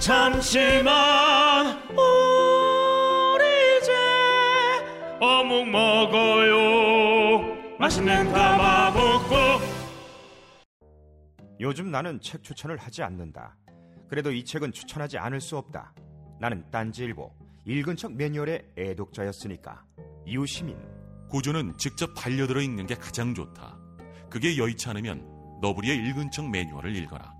잠시만 우리 이제 어묵 먹어요 맛있는 가마복고 요즘 나는 책 추천을 하지 않는다. 그래도 이 책은 추천하지 않을 수 없다. 나는 딴지일보 읽은 척 매뉴얼의 애독자였으니까. 이웃시민 고전은 직접 반려들어 읽는 게 가장 좋다. 그게 여의치 않으면 너부리의 읽은 척 매뉴얼을 읽어라.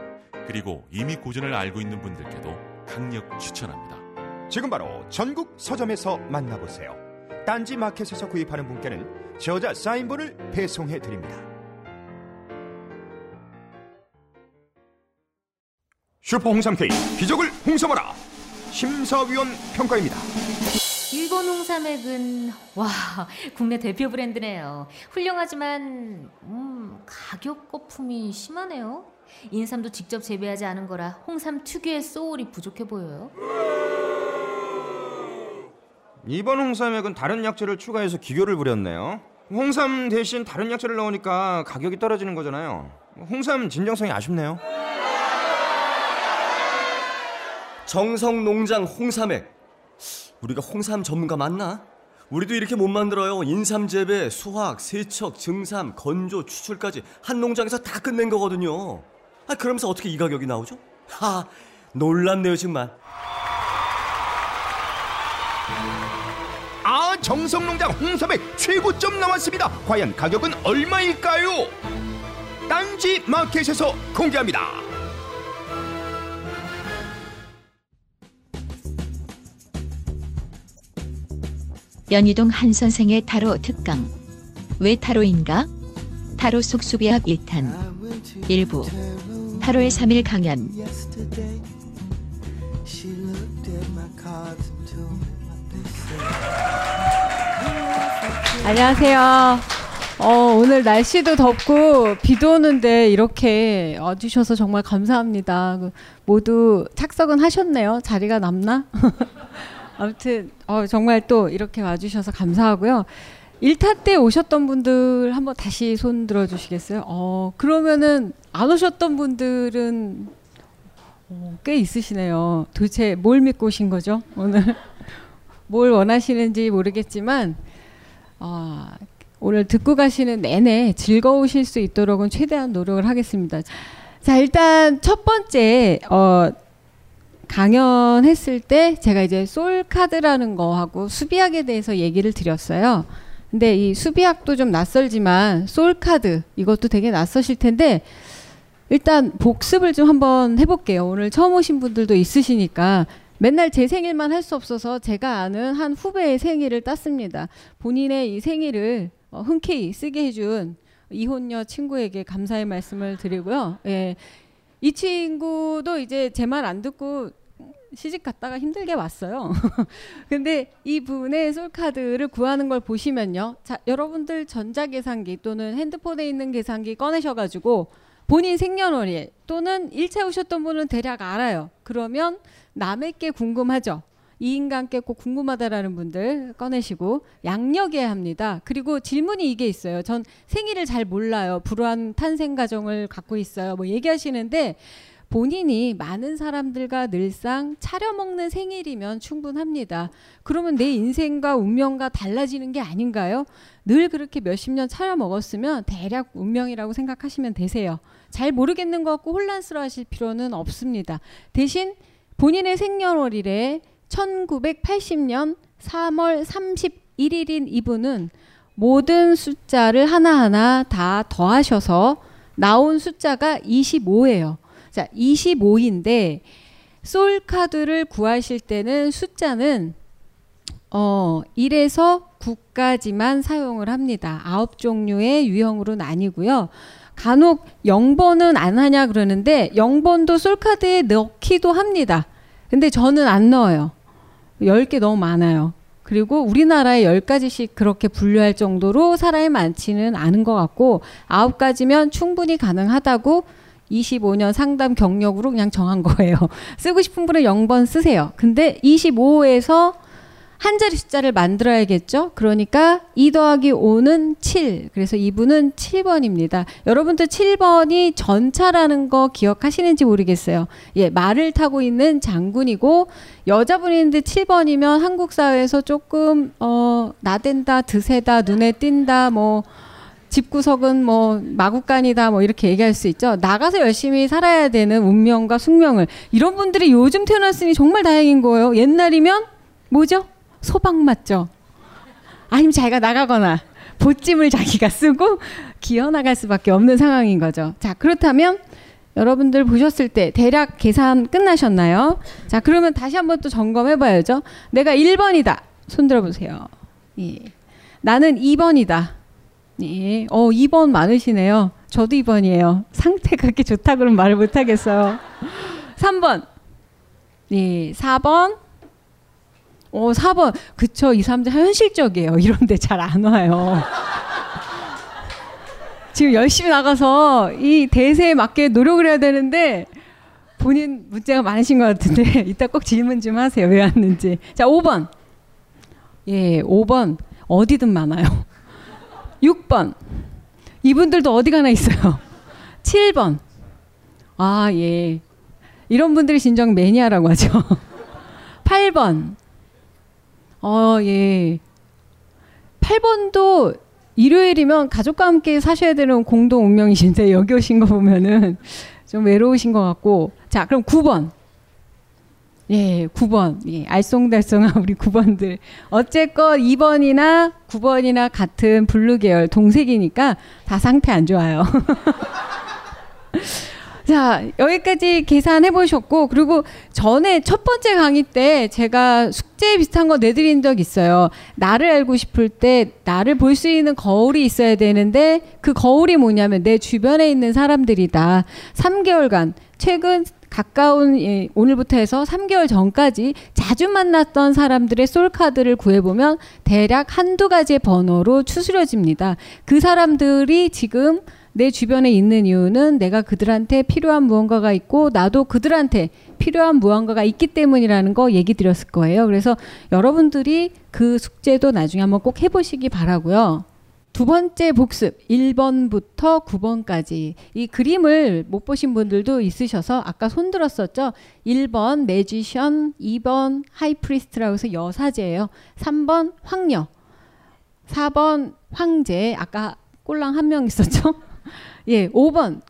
그리고 이미 고전을 알고 있는 분들께도 강력 추천합니다. 지금 바로 전국 서점에서 만나보세요. 딴지 마켓에서 구입하는 분께는 저자 사인본을 배송해 드립니다. 슈퍼 홍삼 K 기적을 홍삼하라 심사위원 평가입니다. 일본 홍삼액은 와 국내 대표 브랜드네요. 훌륭하지만 음, 가격 거품이 심하네요. 인삼도 직접 재배하지 않은 거라 홍삼 특유의 소울이 부족해 보여요. 이번 홍삼액은 다른 약재를 추가해서 기교를 부렸네요. 홍삼 대신 다른 약재를 넣으니까 가격이 떨어지는 거잖아요. 홍삼 진정성이 아쉽네요. 정성 농장 홍삼액. 우리가 홍삼 전문가 맞나? 우리도 이렇게 못 만들어요. 인삼 재배, 수확, 세척, 증삼, 건조, 추출까지 한 농장에서 다 끝낸 거거든요. 아, 그러면서 어떻게 이 가격이 나오죠? 하, 놀랍네요, 정말. 아 정성농장 홍삼의 최고점 나왔습니다. 과연 가격은 얼마일까요? 딴지 마켓에서 공개합니다. 연희동 한 선생의 타로 특강. 왜 타로인가? 타로 속 수비학 1탄. 일부. 타로의 3일 강연. 안녕하세요. 어, 오늘 날씨도 덥고 비도 오는데 이렇게 와주셔서 정말 감사합니다. 그 모두 착석은 하셨네요. 자리가 남나? 아무튼 어, 정말 또 이렇게 와주셔서 감사하고요. 1타 때 오셨던 분들 한번 다시 손 들어 주시겠어요? 어, 그러면은 안 오셨던 분들은 어, 꽤 있으시네요. 도대체 뭘 믿고 오신 거죠? 오늘 뭘 원하시는지 모르겠지만 어, 오늘 듣고 가시는 내내 즐거우실 수 있도록은 최대한 노력을 하겠습니다. 자, 일단 첫 번째 어, 강연했을 때 제가 이제 솔 카드라는 거하고 수비학에 대해서 얘기를 드렸어요. 근데 이 수비학도 좀 낯설지만 솔 카드 이것도 되게 낯서실 텐데 일단 복습을 좀 한번 해볼게요. 오늘 처음 오신 분들도 있으시니까 맨날 제 생일만 할 수 없어서 제가 아는 한 후배의 생일을 땄습니다. 본인의 이 생일을 어, 흔쾌히 쓰게 해준 이혼녀 친구에게 감사의 말씀을 드리고요. 예. 이 친구도 이제 제 말 안 듣고 시집 갔다가 힘들게 왔어요. 근데 이 분의 솔카드를 구하는 걸 보시면요. 자, 여러분들 전자계산기 또는 핸드폰에 있는 계산기 꺼내셔가지고 본인 생년월일 또는 1차 오셨던 분은 대략 알아요. 그러면 남에게 궁금하죠. 이 인간께 꼭 궁금하다라는 분들 꺼내시고 양력해야 합니다. 그리고 질문이 이게 있어요. 전 생일을 잘 몰라요. 불우한 탄생 가정을 갖고 있어요. 뭐 얘기하시는데 본인이 많은 사람들과 늘상 차려 먹는 생일이면 충분합니다. 그러면 내 인생과 운명과 달라지는 게 아닌가요? 늘 그렇게 몇십 년 차려 먹었으면 대략 운명이라고 생각하시면 되세요. 잘 모르겠는 것 같고 혼란스러워 하실 필요는 없습니다. 대신 본인의 생년월일에 1980년 3월 31일인 이분은 모든 숫자를 하나하나 다 더하셔서 나온 숫자가 25예요. 자, 25인데 솔 카드를 구하실 때는 숫자는 어, 1에서 9까지만 사용을 합니다. 아홉 종류의 유형으로 나뉘고요. 간혹 0번은 안 하냐 그러는데 0번도 솔카드에 넣기도 합니다. 근데 저는 안 넣어요. 10개 너무 많아요. 그리고 우리나라에 10가지씩 그렇게 분류할 정도로 사람이 많지는 않은 것 같고 9가지면 충분히 가능하다고 25년 상담 경력으로 그냥 정한 거예요. 쓰고 싶은 분은 0번 쓰세요. 근데 25에서 한 자리 숫자를 만들어야겠죠? 그러니까 2 더하기 5는 7. 그래서 이분은 7번입니다. 여러분들 7번이 전차라는 거 기억하시는지 모르겠어요. 예, 말을 타고 있는 장군이고 여자분인데 7번이면 한국 사회에서 조금 어 나댄다, 드세다, 눈에 띈다 뭐 집구석은 뭐 마구간이다 뭐 이렇게 얘기할 수 있죠. 나가서 열심히 살아야 되는 운명과 숙명을 이런 분들이 요즘 태어났으니 정말 다행인 거예요. 옛날이면 뭐죠? 소방 맞죠? 아니면 자기가 나가거나 보찜을 자기가 쓰고 기어 나갈 수밖에 없는 상황인 거죠. 자, 그렇다면 여러분들 보셨을 때 대략 계산 끝나셨나요? 자, 그러면 다시 한번 또 점검해 봐야죠. 내가 1번이다. 손 들어 보세요. 예. 나는 2번이다. 예. 어, 2번 많으시네요. 저도 2번이에요. 상태가 그렇게 좋다 그러면 말을 못 하겠어요. 3번. 예. 4번. 어, 4번. 그쵸. 이 사람들 현실적이에요. 이런데 잘 안 와요. 지금 열심히 나가서 이 대세에 맞게 노력을 해야 되는데 본인 문제가 많으신 것 같은데 이따 꼭 질문 좀 하세요. 왜 왔는지. 자, 5번. 예, 5번. 어디든 많아요. 6번. 이분들도 어디 가나 있어요. 7번. 아, 예. 이런 분들이 진정 매니아라고 하죠. 8번. 어, 예. 8번도 일요일이면 가족과 함께 사셔야 되는 공동 운명이신데 여기 오신 거 보면은 좀 외로우신 것 같고. 자, 그럼 9번. 예, 9번. 예, 알쏭달쏭한 우리 9번들. 어쨌건 2번이나 9번이나 같은 blue 계열 동색이니까 다 상태 안 좋아요. 자, 여기까지 계산해 보셨고, 그리고 전에 첫 번째 강의 때 제가 숙제 비슷한 거 내드린 적 있어요. 나를 알고 싶을 때 나를 볼 수 있는 거울이 있어야 되는데, 그 거울이 뭐냐면 내 주변에 있는 사람들이다. 3개월간, 최근 가까운 예, 오늘부터 해서 3개월 전까지 자주 만났던 사람들의 솔카드를 구해보면 대략 한두 가지의 번호로 추스려집니다. 그 사람들이 지금 내 주변에 있는 이유는 내가 그들한테 필요한 무언가가 있고 나도 그들한테 필요한 무언가가 있기 때문이라는 거 얘기 드렸을 거예요. 그래서 여러분들이 그 숙제도 나중에 한번 꼭 해보시기 바라고요. 두 번째 복습 1번부터 9번까지 이 그림을 못 보신 분들도 있으셔서 아까 손 들었었죠. 1번 Magician, 2번 High Priest라고 해서 여사제예요. 3번 황녀, 4번 황제 아까 꼴랑 한 명 있었죠. 예, 5번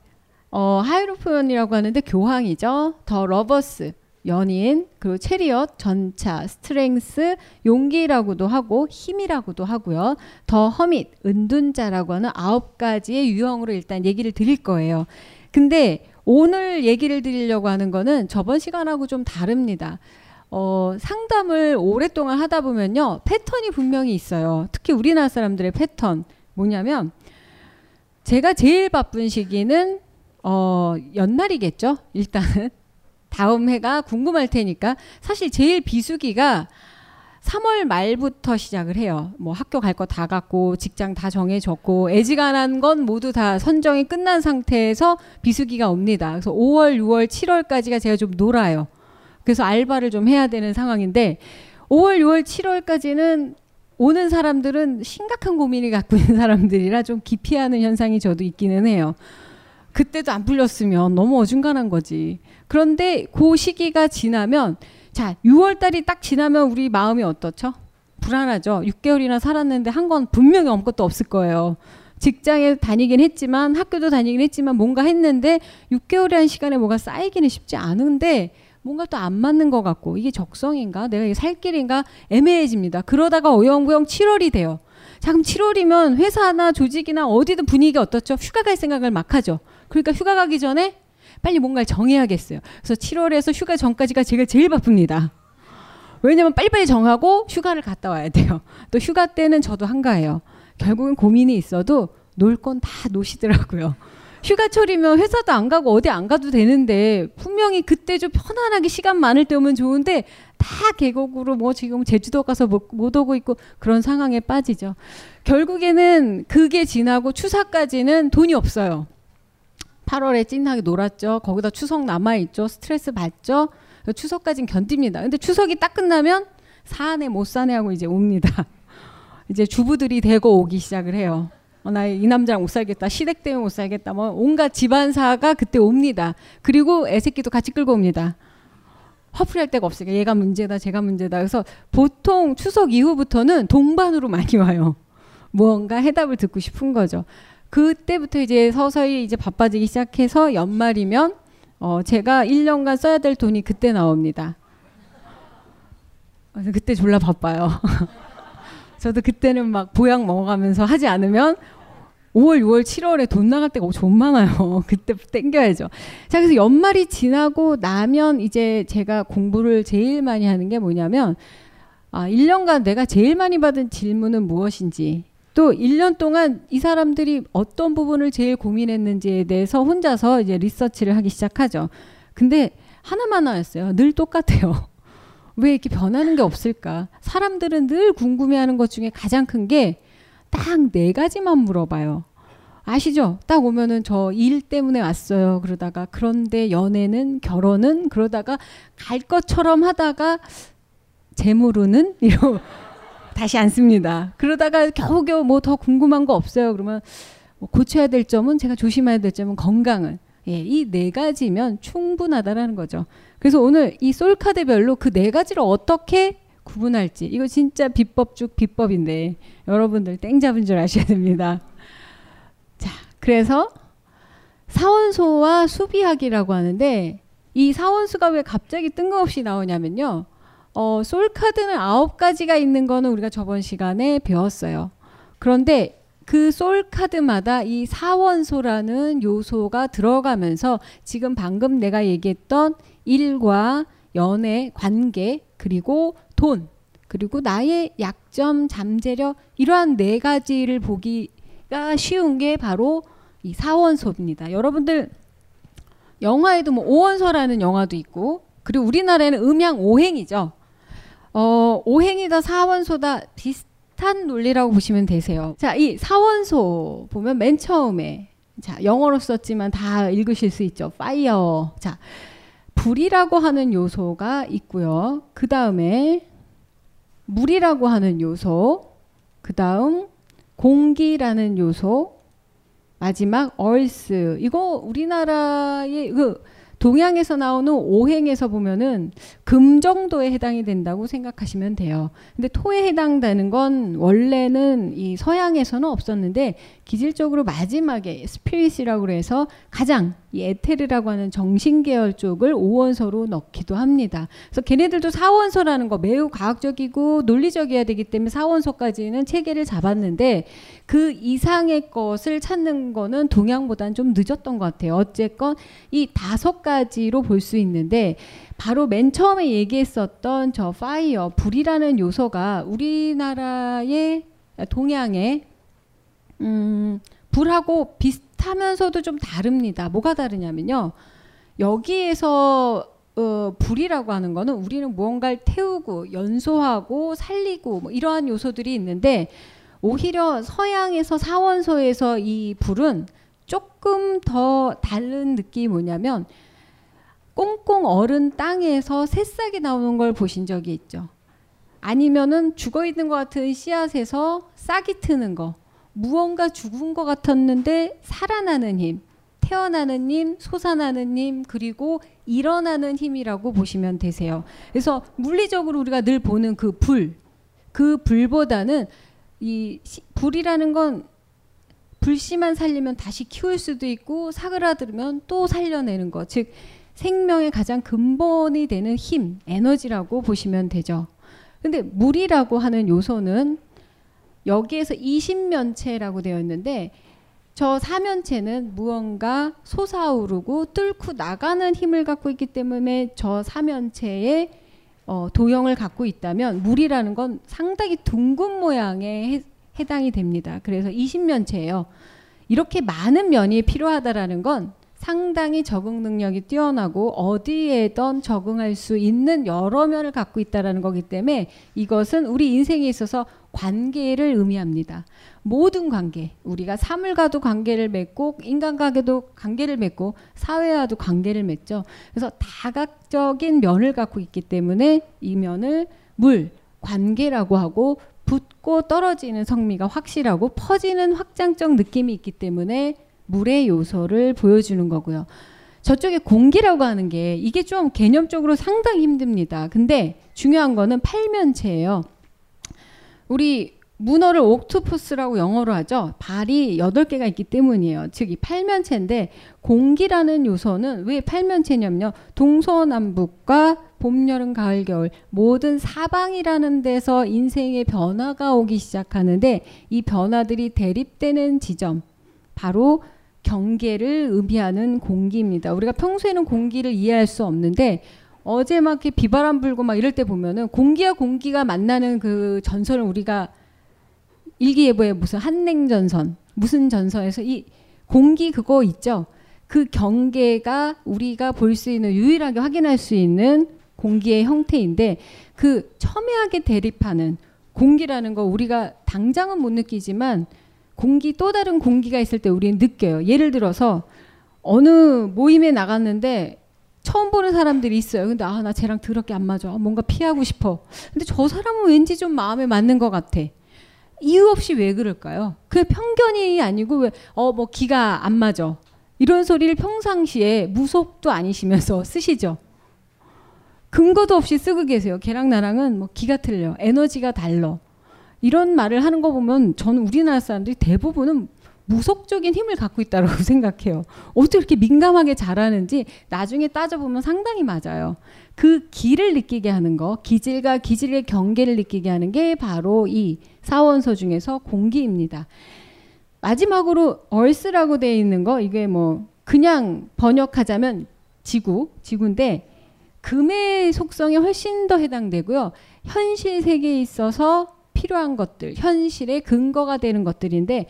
어, Hierophant이라고 하는데 교황이죠. The Lovers 연인 그리고 Chariot 전차 Strength 용기라고도 하고 힘이라고도 하고요. The Hermit 은둔자라고 하는 아홉 가지의 유형으로 일단 얘기를 드릴 거예요. 근데 오늘 얘기를 드리려고 하는 거는 저번 시간하고 좀 다릅니다. 어, 상담을 오랫동안 하다 보면요. 패턴이 분명히 있어요. 특히 우리나라 사람들의 패턴. 뭐냐면 제가 제일 바쁜 시기는 어, 연날이겠죠. 일단은 다음 해가 궁금할 테니까 사실 제일 비수기가 3월 말부터 시작을 해요. 뭐 학교 갈 거 다 갔고 직장 다 정해졌고 애지간한 건 모두 다 선정이 끝난 상태에서 비수기가 옵니다. 그래서 5월, 6월, 7월까지가 제가 좀 놀아요. 그래서 알바를 좀 해야 되는 상황인데 5월, 6월, 7월까지는 오는 사람들은 심각한 고민을 갖고 있는 사람들이라 좀 기피하는 현상이 저도 있기는 해요. 그때도 안 풀렸으면 너무 어중간한 거지. 그런데 그 시기가 지나면 자, 6월 달이 딱 지나면 우리 마음이 어떻죠? 불안하죠. 6개월이나 살았는데 한 건 분명히 아무것도 없을 거예요. 직장에 다니긴 했지만 학교도 다니긴 했지만 뭔가 했는데 6개월이라는 시간에 뭐가 쌓이기는 쉽지 않은데 뭔가 또 안 맞는 것 같고 이게 적성인가 내가 이게 살 길인가 애매해집니다. 그러다가 어영부영 7월이 돼요. 자 그럼 7월이면 회사나 조직이나 어디든 분위기가 어떻죠? 휴가 갈 생각을 막 하죠. 그러니까 휴가 가기 전에 빨리 뭔가를 정해야겠어요. 그래서 7월에서 휴가 전까지가 제가 제일 바쁩니다. 왜냐면 빨리빨리 정하고 휴가를 갔다 와야 돼요. 또 휴가 때는 저도 한가해요. 결국은 고민이 있어도 놀 건 다 노시더라고요. 휴가철이면 회사도 안 가고 어디 안 가도 되는데 분명히 그때 좀 편안하게 시간 많을 때 오면 좋은데 다 계곡으로 뭐 지금 제주도 가서 못, 못 오고 있고 그런 상황에 빠지죠. 결국에는 그게 지나고 추사까지는 돈이 없어요. 8월에 찐하게 놀았죠. 거기다 추석 남아있죠. 스트레스 받죠. 추석까진 견딥니다. 근데 추석이 딱 끝나면 사내 못 사내 하고 이제 옵니다. 이제 주부들이 되고 오기 시작을 해요. 어, 나이 남자랑 못 살겠다. 시댁 때문에 못 살겠다. 뭐 온갖 집안사가 그때 옵니다. 그리고 애새끼도 같이 끌고 옵니다. 화풀이할 데가 없으니까 얘가 문제다, 제가 문제다. 그래서 보통 추석 이후부터는 동반으로 많이 와요. 무언가 해답을 듣고 싶은 거죠. 그때부터 이제 서서히 이제 바빠지기 시작해서 연말이면 어 제가 1년간 써야 될 돈이 그때 나옵니다. 그래서 그때 졸라 바빠요. 저도 그때는 막 보약 먹어가면서 하지 않으면 5월, 6월, 7월에 돈 나갈 때가 좀 많아요. 그때 땡겨야죠. 자, 그래서 연말이 지나고 나면 이제 제가 공부를 제일 많이 하는 게 뭐냐면, 아, 1년간 내가 제일 많이 받은 질문은 무엇인지, 또 1년 동안 이 사람들이 어떤 부분을 제일 고민했는지에 대해서 혼자서 이제 리서치를 하기 시작하죠. 근데 하나만 나왔어요. 늘 똑같아요. 왜 이렇게 변하는 게 없을까? 사람들은 늘 궁금해하는 것 중에 가장 큰 게 딱 네 가지만 물어봐요. 아시죠? 딱 오면은 저 일 때문에 왔어요. 그러다가 그런데 연애는 결혼은 그러다가 갈 것처럼 하다가 재물은 이러 다시 앉습니다. 그러다가 겨우겨우 뭐 더 궁금한 거 없어요. 그러면 뭐 고쳐야 될 점은 제가 조심해야 될 점은 건강을 예, 이 네 가지면 충분하다라는 거죠. 그래서 오늘 이 솔카드별로 그 네 가지를 어떻게 구분할지 이거 진짜 비법 중 비법인데 여러분들 땡 잡은 줄 아셔야 됩니다. 자, 그래서 사원소와 수비학이라고 하는데 이 사원수가 왜 갑자기 뜬금없이 나오냐면요. 어, 솔 카드는 아홉 가지가 있는 거는 우리가 저번 시간에 배웠어요. 그런데 그 솔 카드마다 이 사원소라는 요소가 들어가면서 지금 방금 내가 얘기했던 일과 연애, 관계, 그리고 돈, 그리고 나의 약점, 잠재력 이러한 네 가지를 보기가 쉬운 게 바로 이 사원소입니다. 여러분들 영화에도 뭐 오원서라는 영화도 있고 그리고 우리나라에는 음양 오행이죠. 어, 오행이다 사원소다 비슷한 논리라고 보시면 되세요. 자, 이 사원소 보면 맨 처음에 자, 영어로 썼지만 다 읽으실 수 있죠. 파이어. 자, 불이라고 하는 요소가 있고요. 그 다음에 물이라고 하는 요소, 그 다음 공기라는 요소, 마지막 얼스. 이거 우리나라의 그 동양에서 나오는 오행에서 보면은 금 정도에 해당이 된다고 생각하시면 돼요. 근데 토에 해당되는 건 원래는 이 서양에서는 없었는데 기질적으로 마지막에 spirit이라고 해서 가장 이 에테르라고 하는 정신계열 쪽을 오원소로 넣기도 합니다. 그래서 걔네들도 사원소라는 거 매우 과학적이고 논리적이어야 되기 때문에 사원소까지는 체계를 잡았는데 그 이상의 것을 찾는 거는 동양보다는 좀 늦었던 것 같아요. 어쨌건 이 다섯 가지로 볼 수 있는데 바로 맨 처음에 얘기했었던 저 fire 불이라는 요소가 우리나라의 동양의 음, 불하고 비슷하면서도 좀 다릅니다. 뭐가 다르냐면요. 여기에서 어, 불이라고 하는 거는 우리는 무언가를 태우고 연소하고 살리고 뭐 이러한 요소들이 있는데 오히려 서양에서 사원소에서 이 불은 조금 더 다른 느낌이 뭐냐면 꽁꽁 얼은 땅에서 새싹이 나오는 걸 보신 적이 있죠. 아니면은 죽어 있는 것 같은 씨앗에서 싹이 트는 거. 무언가 죽은 것 같았는데 살아나는 힘. 태어나는 힘, 솟아나는 힘, 그리고 일어나는 힘이라고 보시면 되세요. 그래서 물리적으로 우리가 늘 보는 그 불, 그 불보다는 이 시, 불이라는 건 불씨만 살리면 다시 키울 수도 있고 사그라들면 또 살려내는 것. 즉 생명의 가장 근본이 되는 힘, 에너지라고 보시면 되죠. 근데 물이라고 하는 요소는 여기에서 20면체라고 되어 있는데 저 사면체는 무언가 솟아오르고 뚫고 나가는 힘을 갖고 있기 때문에 저 사면체에 어, 도형을 갖고 있다면 물이라는 건 상당히 둥근 모양의 해, 해당이 됩니다. 그래서 20면체예요. 이렇게 많은 면이 필요하다라는 건 상당히 적응 능력이 뛰어나고 어디에든 적응할 수 있는 여러 면을 갖고 있다라는 거기 때문에 이것은 우리 인생에 있어서 관계를 의미합니다. 모든 관계, 우리가 사물과도 관계를 맺고 인간과도 관계를 맺고 사회와도 관계를 맺죠. 그래서 다각적인 면을 갖고 있기 때문에 이 면을 물, 관계라고 하고 붙고 떨어지는 성미가 확실하고 퍼지는 확장적 느낌이 있기 때문에 물의 요소를 보여주는 거고요. 저쪽에 공기라고 하는 게 이게 좀 개념적으로 상당히 힘듭니다. 근데 중요한 거는 팔면체예요. 우리 문어를 옥토퍼스라고 영어로 하죠. 발이 8개가 있기 때문이에요. 즉, 이 팔면체인데, 공기라는 요소는 왜 팔면체냐면요. 동서남북과 봄, 여름, 가을, 겨울, 모든 사방이라는 데서 인생의 변화가 오기 시작하는데, 이 변화들이 대립되는 지점, 바로 경계를 의미하는 공기입니다. 우리가 평소에는 공기를 이해할 수 없는데 어제 막 이렇게 비바람 불고 막 이럴 때 보면은 공기와 공기가 만나는 그 전선을 우리가 일기예보에 무슨 한냉 전선 무슨 전선에서 이 공기 그거 있죠. 그 경계가 우리가 볼 수 있는 유일하게 확인할 수 있는 공기의 형태인데 그 첨예하게 대립하는 공기라는 거 우리가 당장은 못 느끼지만 공기 또 다른 공기가 있을 때 우리는 느껴요. 예를 들어서 어느 모임에 나갔는데 처음 보는 사람들이 있어요. 근데 아 나 쟤랑 더럽게 안 맞아. 뭔가 피하고 싶어. 근데 저 사람은 왠지 좀 마음에 맞는 것 같아. 이유 없이 왜 그럴까요? 그 편견이 아니고 왜 어 뭐 기가 안 맞아. 이런 소리를 평상시에 무속도 아니시면서 쓰시죠. 근거도 없이 쓰고 계세요. 걔랑 나랑은 뭐 기가 틀려. 에너지가 달러. 이런 말을 하는 거 보면 저는 우리나라 사람들이 대부분은 무속적인 힘을 갖고 있다고 생각해요. 어떻게 이렇게 민감하게 잘하는지 나중에 따져보면 상당히 맞아요. 그 기를 느끼게 하는 거, 기질과 기질의 경계를 느끼게 하는 게 바로 이 사원소 중에서 공기입니다. 마지막으로 얼스라고 되어 있는 거, 이게 뭐 그냥 번역하자면 지구, 지구인데 금의 속성에 훨씬 더 해당되고요. 현실 세계에 있어서 필요한 것들, 현실의 근거가 되는 것들인데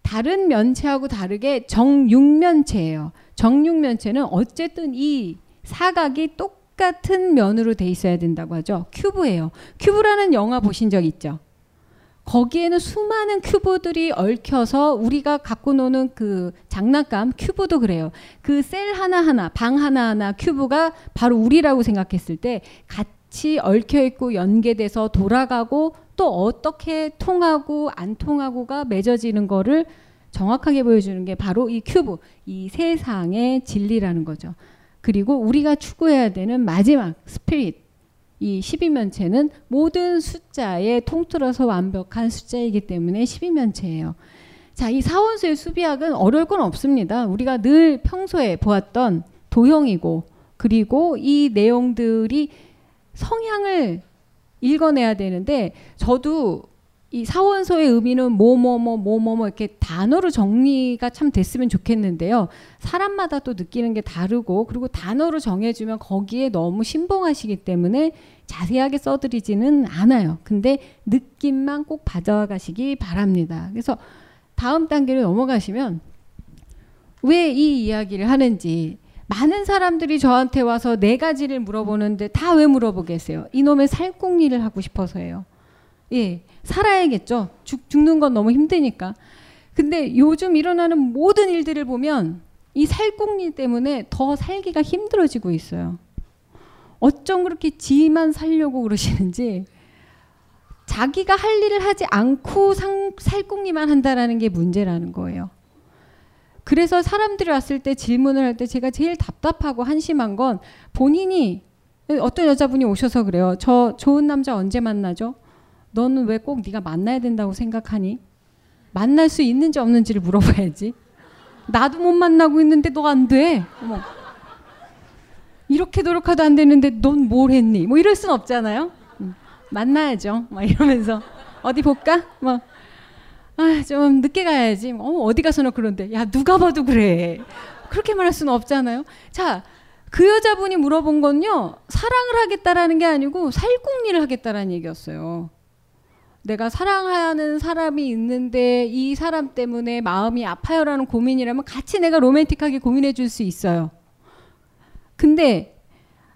다른 면체하고 다르게 정육면체예요. 정육면체는 어쨌든 이 사각이 똑같은 면으로 돼 있어야 된다고 하죠. 큐브예요. 큐브라는 영화 보신 적 있죠? 거기에는 수많은 큐브들이 얽혀서 우리가 갖고 노는 그 장난감 큐브도 그래요. 그 cell 하나하나, 방 하나하나 cube가 바로 우리라고 생각했을 때 같이 얽혀 있고 연계돼서 돌아가고 또 어떻게 통하고 안 통하고가 맺어지는 거를 정확하게 보여주는 게 바로 이 큐브, 이 세상의 진리라는 거죠. 그리고 우리가 추구해야 되는 마지막 spirit, 이 12면체는 모든 숫자에 통틀어서 완벽한 숫자이기 때문에 12면체예요. 자, 이 사원수의 수비학은 어려울 건 없습니다. 우리가 늘 평소에 보았던 도형이고, 그리고 이 내용들이 성향을 읽어내야 되는데 저도 이 사원서의 의미는 뭐뭐뭐 뭐뭐뭐 이렇게 단어로 정리가 참 됐으면 좋겠는데요. 사람마다 또 느끼는 게 다르고 그리고 단어로 정해주면 거기에 너무 신봉하시기 때문에 자세하게 써드리지는 않아요. 근데 느낌만 꼭 받아가시기 바랍니다. 그래서 다음 단계로 넘어가시면 왜 이 이야기를 하는지 많은 사람들이 저한테 와서 네 가지를 물어보는데 다 왜 물어보겠어요? 이놈의 살궁리를 하고 싶어서예요. 예, 살아야겠죠. 죽, 죽는 건 너무 힘드니까. 근데 요즘 일어나는 모든 일들을 보면 이 살궁리 때문에 더 살기가 힘들어지고 있어요. 어쩜 그렇게 지만 살려고 그러시는지 자기가 할 일을 하지 않고 상, 살궁리만 한다라는 게 문제라는 거예요. 그래서 사람들이 왔을 때 질문을 할 때 제가 제일 답답하고 한심한 건 본인이 어떤 여자분이 오셔서 그래요. 저 좋은 남자 언제 만나죠? 너는 왜 꼭 네가 만나야 된다고 생각하니? 만날 수 있는지 없는지를 물어봐야지. 나도 못 만나고 있는데 너 안 돼. 어머. 이렇게 노력해도 안 되는데 넌 뭘 했니? 뭐 이럴 순 없잖아요. 음, 만나야죠. 막 이러면서 어디 볼까? 뭐 아, 좀 늦게 가야지. 어, 어디 가서는 그런데. 야, 누가 봐도 그래. 그렇게 말할 수는 없잖아요. 자, 그 여자분이 물어본 건요. 사랑을 하겠다라는 게 아니고 살궁리를 하겠다라는 얘기였어요. 내가 사랑하는 사람이 있는데 이 사람 때문에 마음이 아파요라는 고민이라면 같이 내가 로맨틱하게 고민해 줄 수 있어요. 근데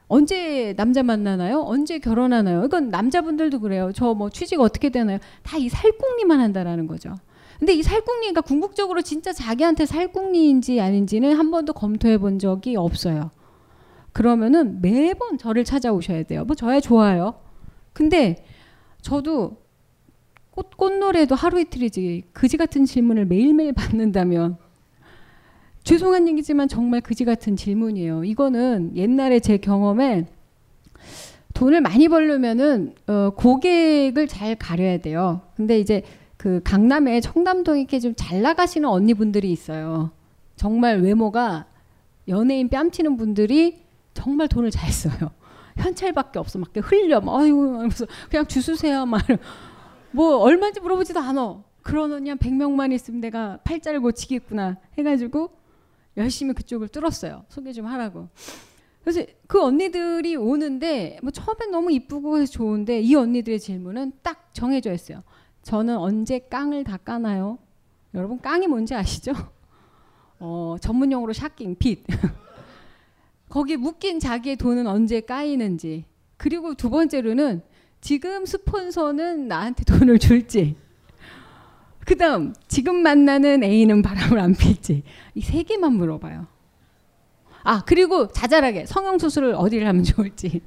언제 남자 만나나요? 언제 결혼하나요? 이건 남자분들도 그래요. 저 뭐 취직 어떻게 되나요? 다 이 살궁리만 한다라는 거죠. 근데 이 살궁리가 궁극적으로 진짜 자기한테 살궁리인지 아닌지는 한 번도 검토해 본 적이 없어요. 그러면은 매번 저를 찾아오셔야 돼요. 뭐 저야 좋아요. 근데 저도 꽃, 꽃노래도 하루 이틀이지 그지 같은 질문을 매일매일 받는다면 죄송한 얘기지만 정말 그지 같은 질문이에요. 이거는 옛날에 제 경험에 돈을 많이 벌려면은 어, 고객을 잘 가려야 돼요. 근데 이제 그 강남에 청담동 이렇게 좀 잘 나가시는 언니분들이 있어요. 정말 외모가 연예인 뺨치는 분들이 정말 돈을 잘 써요. 현찰밖에 없어. 막 흘려. 막 아이고 그냥 주수세요. 막뭐 얼마인지 물어보지도 않아. 그러느냐 100명만 있으면 내가 팔자를 고치겠구나 해가지고 열심히 그쪽을 뚫었어요. 소개 좀 하라고. 그래서 그 언니들이 오는데 뭐 처음엔 너무 이쁘고 좋은데 이 언니들의 질문은 딱 정해져 있어요. 저는 언제 깡을 다 까나요? 여러분 깡이 뭔지 아시죠? 어, 전문 용어로 샤킹, 빚. 거기에 묶인 자기의 돈은 언제 까이는지. 그리고 두 번째로는 지금 스폰서는 나한테 돈을 줄지. 그 다음, 지금 만나는 애인은 바람을 안 필지. 이 세 개만 물어봐요. 아, 그리고 자잘하게 성형수술을 어디를 하면 좋을지.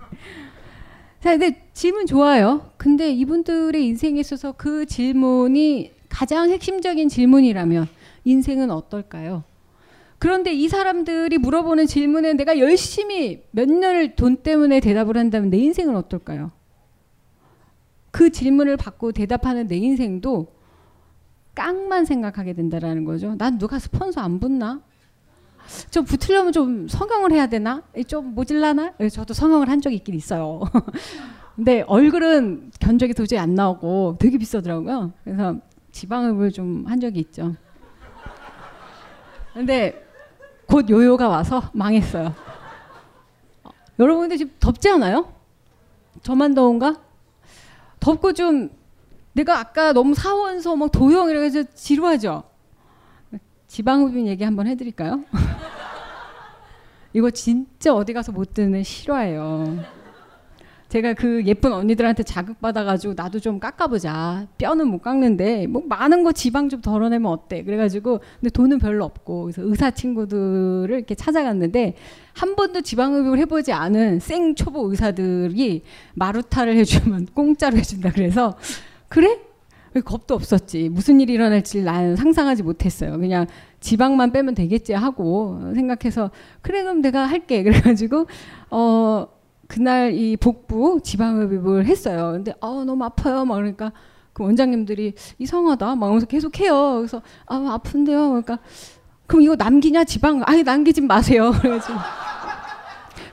자, 근데 질문 좋아요. 근데 이분들의 인생에 있어서 그 질문이 가장 핵심적인 질문이라면 인생은 어떨까요? 그런데 이 사람들이 물어보는 질문에 내가 열심히 몇 년을 돈 때문에 대답을 한다면 내 인생은 어떨까요? 그 질문을 받고 대답하는 내 인생도 깡만 생각하게 된다라는 거죠. 난 누가 스폰서 안 붙나? 좀 붙으려면 좀 성형을 해야 되나? 좀 모질라나? 예, 저도 성형을 한 적이 있긴 있어요. 근데 얼굴은 견적이 도저히 안 나오고 되게 비싸더라고요. 그래서 지방흡을 좀 한 적이 있죠. 근데 곧 요요가 와서 망했어요. 여러분들 지금 덥지 않아요? 저만 더운가? 덥고 좀 내가 아까 너무 사원서 막 도형 이라고 해서 지루하죠? 지방흡입 얘기 한번 해드릴까요? 이거 진짜 어디 가서 못 듣는 실화예요. 제가 그 예쁜 언니들한테 자극받아가지고 나도 좀 깎아보자. 뼈는 못 깎는데 뭐 많은 거 지방 좀 덜어내면 어때? 그래가지고 근데 돈은 별로 없고 그래서 의사 친구들을 이렇게 찾아갔는데 한 번도 지방흡입을 해보지 않은 생 초보 의사들이 마루타를 해주면 공짜로 해준다 그래서 그래? 겁도 없었지. 무슨 일이 일어날지 난 상상하지 못했어요. 그냥 지방만 빼면 되겠지 하고 생각해서 그래 그럼 내가 할게. 그래가지고 어 그날 이 복부 지방흡입을 했어요. 근데 아 너무 아파요. 막 그러니까 그 원장님들이 이상하다. 막 하면서 계속 해요. 그래서 아 아픈데요. 그러니까 그럼 이거 남기냐 지방? 아니 남기지 마세요. 그래가지고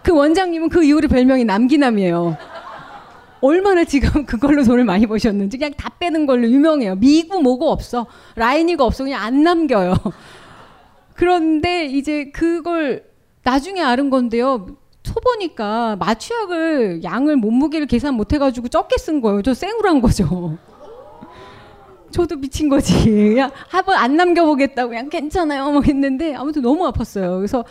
그 원장님은 그 이후로 별명이 남기남이에요. 얼마나 지금 그걸로 돈을 많이 버셨는지 그냥 다 빼는 걸로 유명해요. 미고 뭐고 없어. 라인이고 없어. 그냥 안 남겨요. 그런데 이제 그걸 나중에 아는 건데요. 초보니까 마취약을 양을 몸무게를 계산 못 해가지고 적게 쓴 거예요. 저 생으로 한 거죠. 저도 미친 거지. 그냥 한번 안 남겨보겠다고 그냥 괜찮아요. 막 했는데 아무튼 너무 아팠어요. 그래서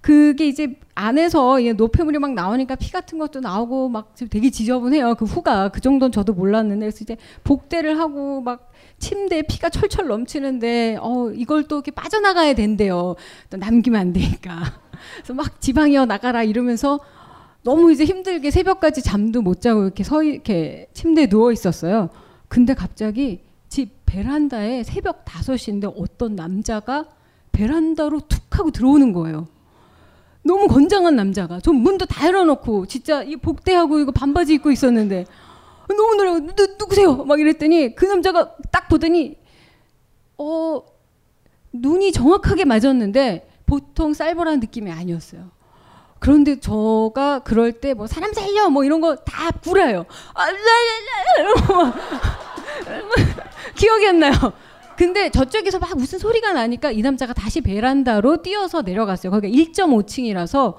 그게 이제 안에서 노폐물이 막 나오니까 피 같은 것도 나오고 막 되게 지저분해요. 그 후가 그 정도는 저도 몰랐는데 그래서 이제 복대를 하고 막 침대에 피가 철철 넘치는데 어 이걸 또 이렇게 빠져나가야 된대요. 또 남기면 안 되니까. 그래서 막 지방이어 나가라 이러면서 너무 이제 힘들게 새벽까지 잠도 못 자고 이렇게 서 이렇게 침대에 누워 있었어요. 근데 갑자기 집 베란다에 새벽 5시인데 어떤 남자가 베란다로 툭 하고 들어오는 거예요. 너무 건장한 남자가. 전 문도 다 열어놓고 진짜 이 복대하고 이거 반바지 입고 있었는데 너무 놀라고 누, 누구세요? 막 이랬더니 그 남자가 딱 보더니 어 눈이 정확하게 맞았는데 보통 쌀벌한 느낌이 아니었어요. 그런데 저가 그럴 때 뭐 사람 살려 뭐 이런 거다 구라요. 아, 이러고 기억이 안 나요. 근데 저쪽에서 막 무슨 소리가 나니까 이 남자가 다시 베란다로 뛰어서 내려갔어요. 거기가 1.5층이라서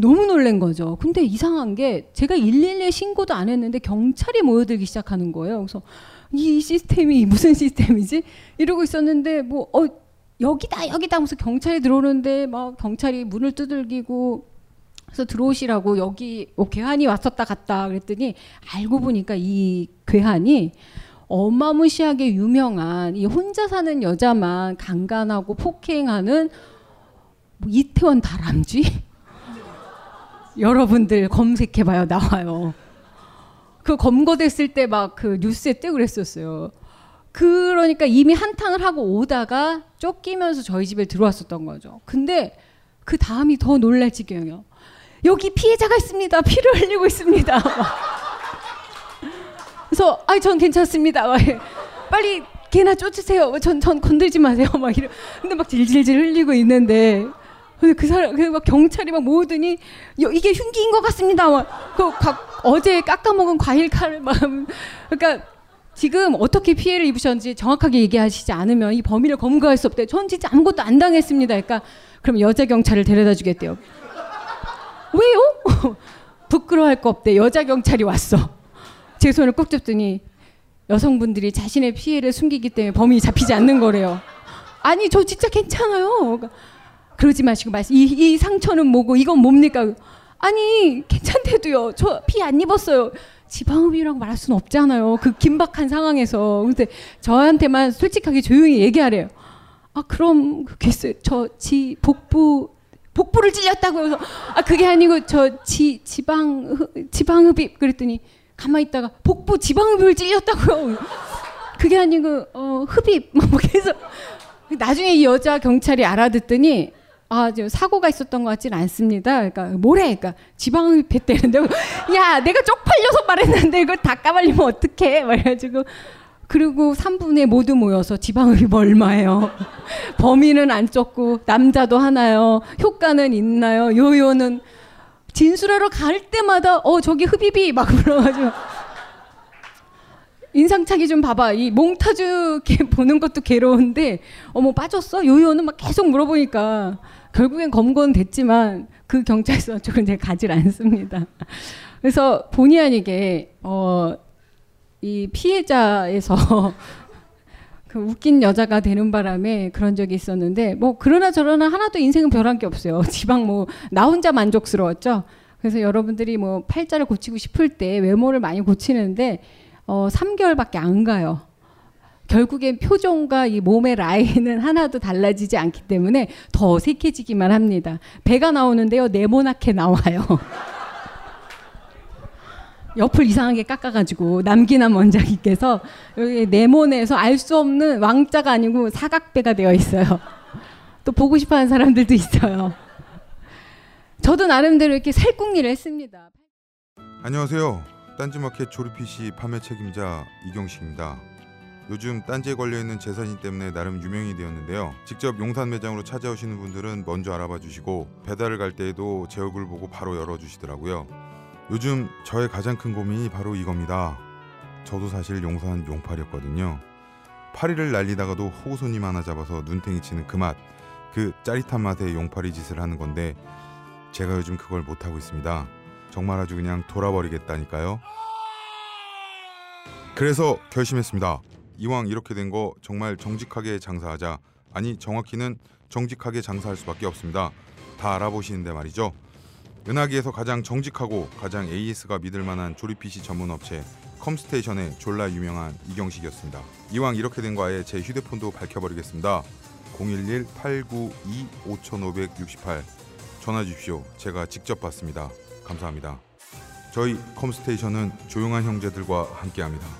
너무 놀란 거죠. 근데 이상한 게 제가 112에 신고도 안 했는데 경찰이 모여들기 시작하는 거예요. 그래서 이 시스템이 무슨 시스템이지? 이러고 있었는데 뭐 어, 여기다 여기다 하면서 경찰이 들어오는데 막 경찰이 문을 두들기고 그래서 들어오시라고 여기 뭐 괴한이 왔었다 갔다 그랬더니 알고 보니까 이 괴한이 어마무시하게 유명한 이 혼자 사는 여자만 강간하고 폭행하는 뭐 이태원 다람쥐 여러분들 검색해봐요 나와요. 그 검거됐을 때 막 그 뉴스에 뜨고 그랬었어요. 그러니까 이미 한탕을 하고 오다가 쫓기면서 저희 집에 들어왔었던 거죠. 근데 그 다음이 더 놀랄 지경이요. 여기 피해자가 있습니다. 피를 흘리고 있습니다. 그래서 아이 전 괜찮습니다. 빨리 걔나 쫓으세요. 전, 전 건들지 마세요. 막 이러. 근데 막 질질질 흘리고 있는데 근데 그 사람 그막 경찰이 막 모으더니 이게 흉기인 것 같습니다. 막그 어제 깎아먹은 과일 칼을 막 그러니까 지금 어떻게 피해를 입으셨는지 정확하게 얘기하시지 않으면 이 범인을 검거할 수 없대. 전 진짜 아무것도 안 당했습니다. 그러니까 그럼 여자 경찰을 데려다 주겠대요. 왜요? 부끄러워할 거 없대. 여자 경찰이 왔어. 제 손을 꼭 잡더니 여성분들이 자신의 피해를 숨기기 때문에 범인이 잡히지 않는 거래요. 아니 저 진짜 괜찮아요. 그러니까 그러지 마시고 말씀. 이, 이 상처는 뭐고 이건 뭡니까? 아니 괜찮대도요. 저 피 안 입었어요. 지방흡입이라고 말할 수는 없잖아요. 그 긴박한 상황에서. 근데 저한테만 솔직하게 조용히 얘기하래요. 아 그럼 글쎄 저지 복부 복부를 찔렸다고 해서 아 그게 아니고 저 지 지방 지방흡입 그랬더니 가만히 있다가 복부 지방흡입을 찔렸다고요. 그게 아니고 어 흡입 뭐 계속 나중에 이 여자 경찰이 알아듣더니 아, 저 사고가 있었던 것 같지는 않습니다. 그러니까 뭐래? 그러니까 지방흡입했대는데 야, 내가 쪽팔려서 말했는데 이걸 다 까발리면 어떡해? 말해가지고 그리고 3분에 모두 모여서 지방흡입 얼마예요? 범인은 안 쫓고 남자도 하나요? 효과는 있나요? 요요는 진술하러 갈 때마다 어 저기 흡입이 막 그러가지고 인상착의 좀 봐봐. 이 몽타주 보는 것도 괴로운데 어머 빠졌어? 요요는 막 계속 물어보니까 결국엔 검거는 됐지만 그 경찰서 쪽은 제가 가질 않습니다. 그래서 본의 아니게 어, 이 피해자에서 그 웃긴 여자가 되는 바람에 그런 적이 있었는데 뭐 그러나 저러나 하나도 인생은 별한 게 없어요. 지방 뭐 나 혼자 만족스러웠죠. 그래서 여러분들이 뭐 팔자를 고치고 싶을 때 외모를 많이 고치는데 어 3개월밖에 안 가요. 결국엔 표정과 이 몸의 라인은 하나도 달라지지 않기 때문에 더 어색해지기만 합니다. 배가 나오는데요. 네모나게 나와요. 옆을 이상하게 깎아가지고 남기남 원장님께서 여기 네모네에서 알 수 없는 왕자가 아니고 사각배가 되어 있어요. 또 보고 싶어하는 사람들도 있어요. 저도 나름대로 이렇게 살궁리를 했습니다. 안녕하세요. 딴지마켓 조립 PC 판매 책임자 이경식입니다. 요즘 딴지에 걸려있는 재산인 때문에 나름 유명이 되었는데요. 직접 용산 매장으로 찾아오시는 분들은 먼저 알아봐 주시고 배달을 갈 때에도 제 얼굴 보고 바로 열어주시더라고요. 요즘 저의 가장 큰 고민이 바로 이겁니다. 저도 사실 용산 용팔이었거든요. 파리를 날리다가도 호구 손님 하나 잡아서 눈탱이 치는 그 맛, 그 짜릿한 맛에 용팔이 짓을 하는 건데 제가 요즘 그걸 못하고 있습니다. 정말 아주 그냥 돌아버리겠다니까요. 그래서 결심했습니다. 이왕 이렇게 된 거 정말 정직하게 장사하자. 아니 정확히는 정직하게 장사할 수밖에 없습니다. 다 알아보시는데 말이죠. 은하계에서 가장 정직하고 가장 AS가 믿을 만한 조립 PC 전문 업체 컴스테이션의 졸라 유명한 이경식이었습니다. 이왕 이렇게 된 거에 제 휴대폰도 밝혀버리겠습니다. 011-892-5568 전화 주십시오. 제가 직접 받습니다. 감사합니다. 저희 컴스테이션은 조용한 형제들과 함께합니다.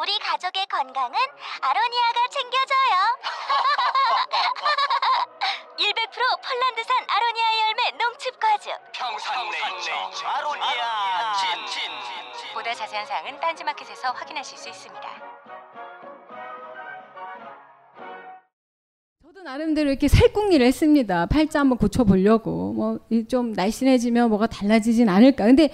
우리 가족의 건강은 아로니아가 챙겨줘요. 100% 폴란드산 아로니아 열매 농축 과즙. 평산네이처 아로니아 친 보다 자세한 사항은 딴지마켓에서 확인하실 수 있습니다. 저도 나름대로 이렇게 살궁리를 했습니다. 팔자 한번 고쳐보려고. 뭐 좀 날씬해지면 뭐가 달라지진 않을까. 근데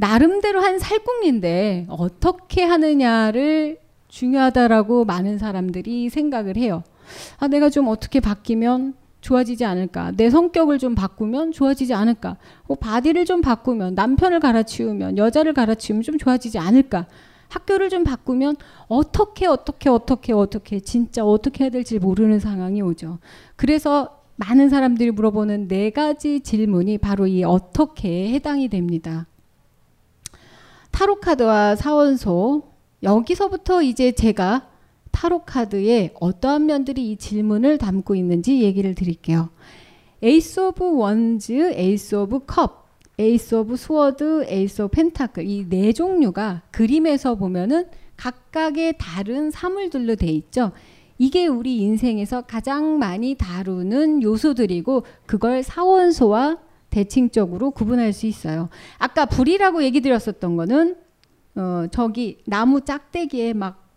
나름대로 한 살궁리인데 어떻게 하느냐를 중요하다라고 많은 사람들이 생각을 해요. 아, 내가 좀 어떻게 바뀌면 좋아지지 않을까? 내 성격을 좀 바꾸면 좋아지지 않을까? 뭐 바디를 좀 바꾸면 남편을 갈아치우면 여자를 갈아치우면 좀 좋아지지 않을까? 학교를 좀 바꾸면 어떻게 어떻게 어떻게 어떻게 진짜 어떻게 해야 될지 모르는 상황이 오죠. 그래서 많은 사람들이 물어보는 네 가지 질문이 바로 이 어떻게 해당이 됩니다. 타로 카드와 사원소 여기서부터 이제 제가 타로 카드의 어떠한 면들이 이 질문을 담고 있는지 얘기를 드릴게요. Ace of Wands, Ace of Cup, Ace of Sword, Ace of Pentacle 이 네 종류가 그림에서 보면은 각각의 다른 사물들로 돼 있죠. 이게 우리 인생에서 가장 많이 다루는 요소들이고 그걸 사원소와 대칭적으로 구분할 수 있어요. 아까 불이라고 얘기 드렸었던 거는 어, 저기 나무 짝대기에 막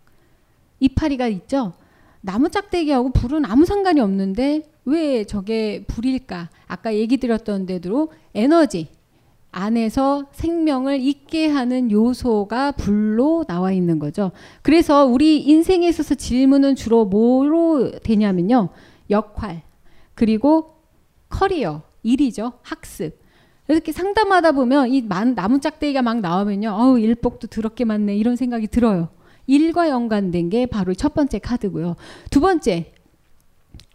이파리가 있죠. 나무 짝대기하고 불은 아무 상관이 없는데 왜 저게 불일까? 아까 얘기 드렸던 대로 에너지 안에서 생명을 있게 하는 요소가 불로 나와 있는 거죠. 그래서 우리 인생에 있어서 질문은 주로 뭐로 되냐면요. 역할, 그리고 커리어, 일이죠. 학습. 이렇게 상담하다 보면 이 나무 짝대기가 막 나오면요. 어우, 일복도 더럽게 많네. 이런 생각이 들어요. 일과 연관된 게 바로 첫 번째 카드고요. 두 번째,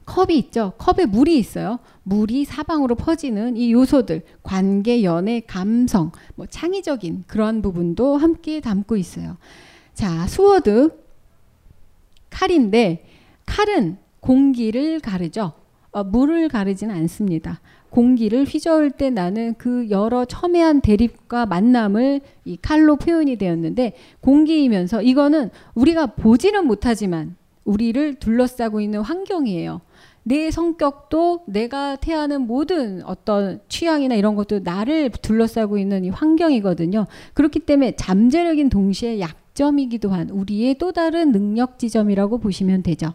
컵이 있죠. 컵에 물이 있어요. 물이 사방으로 퍼지는 이 요소들, 관계, 연애, 감성, 뭐 창의적인 그런 부분도 함께 담고 있어요. 자, sword 칼인데 칼은 공기를 가르죠. 어, 물을 가르지는 않습니다. 공기를 휘저을 때 나는 그 여러 첨예한 대립과 만남을 이 칼로 표현이 되었는데 공기이면서 이거는 우리가 보지는 못하지만 우리를 둘러싸고 있는 환경이에요. 내 성격도 내가 택하는 모든 어떤 취향이나 이런 것도 나를 둘러싸고 있는 이 환경이거든요. 그렇기 때문에 잠재력인 동시에 약점이기도 한 우리의 또 다른 능력 지점이라고 보시면 되죠.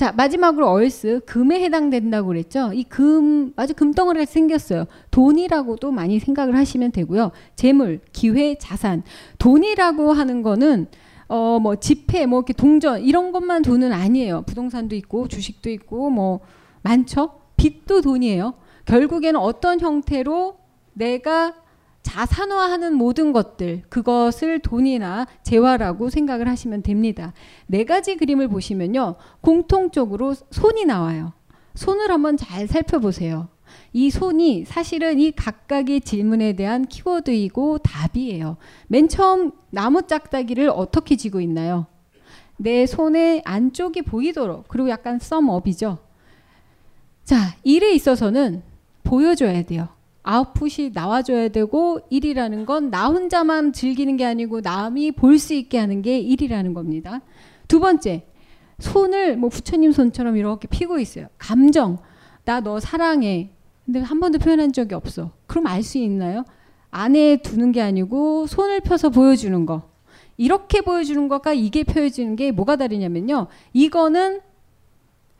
자 마지막으로 얼스 금에 해당된다고 그랬죠. 이 금 아주 금덩어리가 생겼어요. 돈이라고도 많이 생각을 하시면 되고요. 재물, 기회, 자산. 돈이라고 하는 거는 어 뭐 지폐, 뭐 이렇게 동전 이런 것만 돈은 아니에요. 부동산도 있고 주식도 있고 뭐 많죠. 빚도 돈이에요. 결국에는 어떤 형태로 내가 자산화하는 모든 것들 그것을 돈이나 재화라고 생각을 하시면 됩니다. 네 가지 그림을 보시면요. 공통적으로 손이 나와요. 손을 한번 잘 살펴보세요. 이 손이 사실은 이 각각의 질문에 대한 키워드이고 답이에요. 맨 처음 나무 짝다기를 어떻게 쥐고 있나요? 내 손의 안쪽이 보이도록 그리고 약간 썸업이죠. 자, 일에 있어서는 보여줘야 돼요. 아웃풋이 나와줘야 되고 일이라는 건 나 혼자만 즐기는 게 아니고 남이 볼 수 있게 하는 게 일이라는 겁니다. 두 번째, 손을 뭐 부처님 손처럼 이렇게 피고 있어요. 감정, 나 너 사랑해. 근데 한 번도 표현한 적이 없어. 그럼 알 수 있나요? 안에 두는 게 아니고 손을 펴서 보여주는 거. 이렇게 보여주는 것과 이게 펴주는 게 뭐가 다르냐면요. 이거는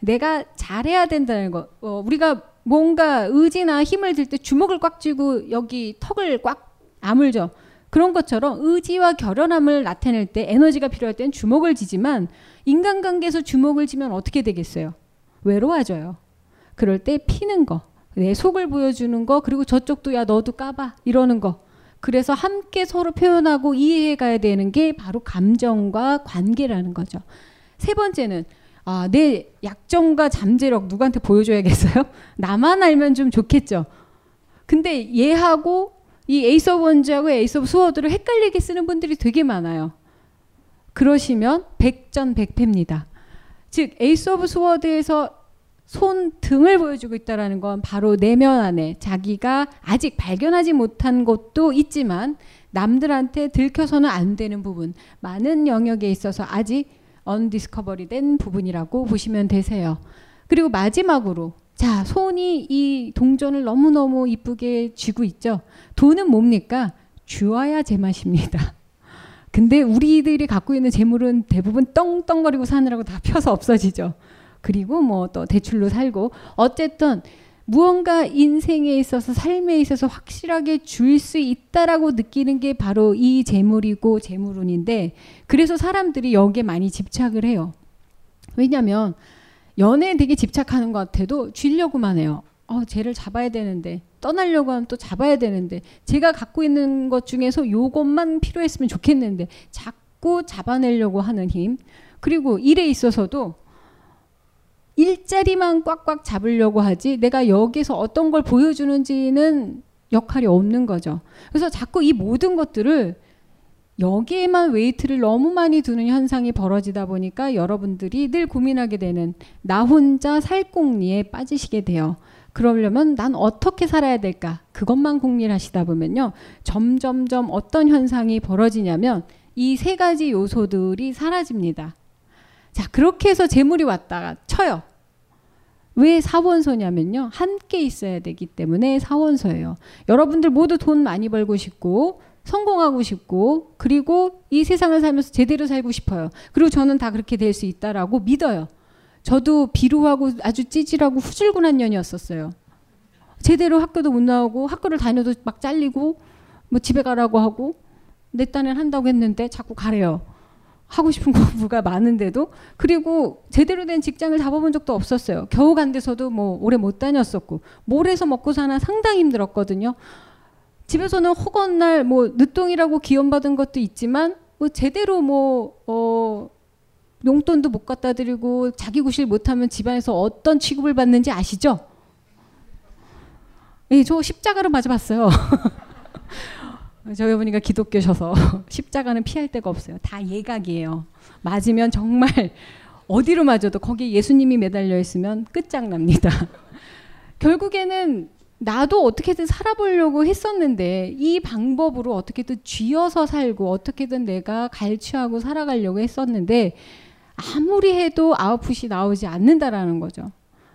내가 잘해야 된다는 거. 어, 우리가 뭔가 의지나 힘을 들 때 주먹을 꽉 쥐고 여기 턱을 꽉 아물죠. 그런 것처럼 의지와 결연함을 나타낼 때 에너지가 필요할 땐 주먹을 쥐지만 인간관계에서 주먹을 쥐면 어떻게 되겠어요? 외로워져요. 그럴 때 피는 거, 내 속을 보여주는 거, 그리고 저쪽도 야 너도 까봐 이러는 거. 그래서 함께 서로 표현하고 이해해 가야 되는 게 바로 감정과 관계라는 거죠. 세 번째는 아, 내 약점과 잠재력 누구한테 보여줘야겠어요? 나만 알면 좀 좋겠죠. 근데 얘하고 이 Ace of Wands하고 Ace of Sword를 헷갈리게 쓰는 분들이 되게 많아요. 그러시면 백전백패입니다. 즉 Ace of Sword에서 손 등을 보여주고 있다라는 건 바로 내면 안에 자기가 아직 발견하지 못한 것도 있지만 남들한테 들켜서는 안 되는 부분 많은 영역에 있어서 아직 언디스커버리 된 부분이라고 보시면 되세요. 그리고 마지막으로 자 손이 이 동전을 너무너무 이쁘게 쥐고 있죠. 돈은 뭡니까? 주어야 제맛입니다. 근데 우리들이 갖고 있는 재물은 대부분 떵떵거리고 사느라고 다 펴서 없어지죠. 그리고 뭐 또 대출로 살고 어쨌든 무언가 인생에 있어서 삶에 있어서 확실하게 줄 수 있다라고 느끼는 게 바로 이 재물이고 재물운인데 그래서 사람들이 여기에 많이 집착을 해요. 왜냐하면 연애에 되게 집착하는 것 같아도 쥐려고만 해요. 어, 쟤를 잡아야 되는데 떠나려고 하면 또 잡아야 되는데 제가 갖고 있는 것 중에서 요것만 필요했으면 좋겠는데 자꾸 잡아내려고 하는 힘 그리고 일에 있어서도 일자리만 꽉꽉 잡으려고 하지 내가 여기서 어떤 걸 보여주는지는 역할이 없는 거죠. 그래서 자꾸 이 모든 것들을 여기에만 weight를 너무 많이 두는 현상이 벌어지다 보니까 여러분들이 늘 고민하게 되는 나 혼자 살 궁리에 빠지시게 돼요. 그러려면 난 어떻게 살아야 될까? 그것만 궁리하시다 보면요. 점점점 어떤 현상이 벌어지냐면 이 세 가지 요소들이 사라집니다. 자, 그렇게 해서 재물이 왔다 쳐요. 왜 사원소냐면요. 함께 있어야 되기 때문에 사원소예요. 여러분들 모두 돈 많이 벌고 싶고 성공하고 싶고 그리고 이 세상을 살면서 제대로 살고 싶어요. 그리고 저는 다 그렇게 될 수 있다라고 믿어요. 저도 비루하고 아주 찌질하고 후줄근한 년이었었어요. 제대로 학교도 못 나오고 학교를 다녀도 막 잘리고 뭐 집에 가라고 하고 내 딴엔 한다고 했는데 자꾸 가래요. 하고 싶은 공부가 많은데도 그리고 제대로 된 직장을 잡아본 적도 없었어요. 겨우 간 데서도 뭐 오래 못 다녔었고 몰에서 먹고 사나 상당히 힘들었거든요. 집에서는 허건 날 뭐 늦동이라고 기원받은 것도 있지만 뭐 제대로 뭐 어, 용돈도 못 갖다 드리고 자기 구실 못하면 집안에서 어떤 취급을 받는지 아시죠? 예, 저 십자가를 맞아봤어요. 저희 어머니가 기독교셔서 십자가는 피할 데가 없어요. 다 예각이에요. 맞으면 정말 어디로 맞아도 거기에 예수님이 매달려 있으면 끝장납니다. 결국에는 나도 어떻게든 살아보려고 했었는데 이 방법으로 어떻게든 쥐어서 살고 어떻게든 내가 갈취하고 살아가려고 했었는데 아무리 해도 아웃풋이 나오지 않는다라는 거죠.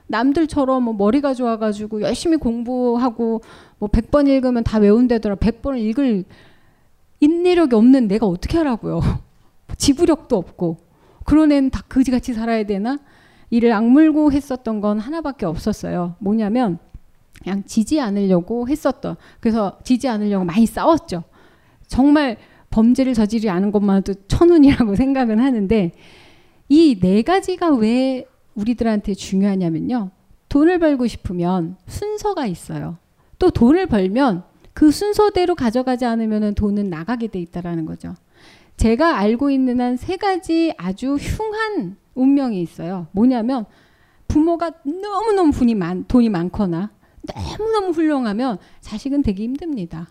남들처럼 뭐 머리가 좋아가지고 열심히 공부하고 뭐 100번 읽으면 다 외운다더라. 100번을 읽을 인내력이 없는 내가 어떻게 하라고요. 지구력도 없고. 그런 애는 다 그지같이 살아야 되나? 이를 악물고 했었던 건 하나밖에 없었어요. 뭐냐면 그냥 지지 않으려고 했었던. 그래서 지지 않으려고 많이 싸웠죠. 정말 범죄를 저지르지 않은 것만도 천운이라고 생각은 하는데 이 네 가지가 왜 우리들한테 중요하냐면요. 돈을 벌고 싶으면 순서가 있어요. 또 돈을 벌면 그 순서대로 가져가지 않으면 돈은 나가게 돼 있다라는 거죠. 제가 알고 있는 한 세 가지 아주 흉한 운명이 있어요. 뭐냐면 부모가 너무너무 돈이, 많, 돈이 많거나 너무너무 훌륭하면 자식은 되게 힘듭니다.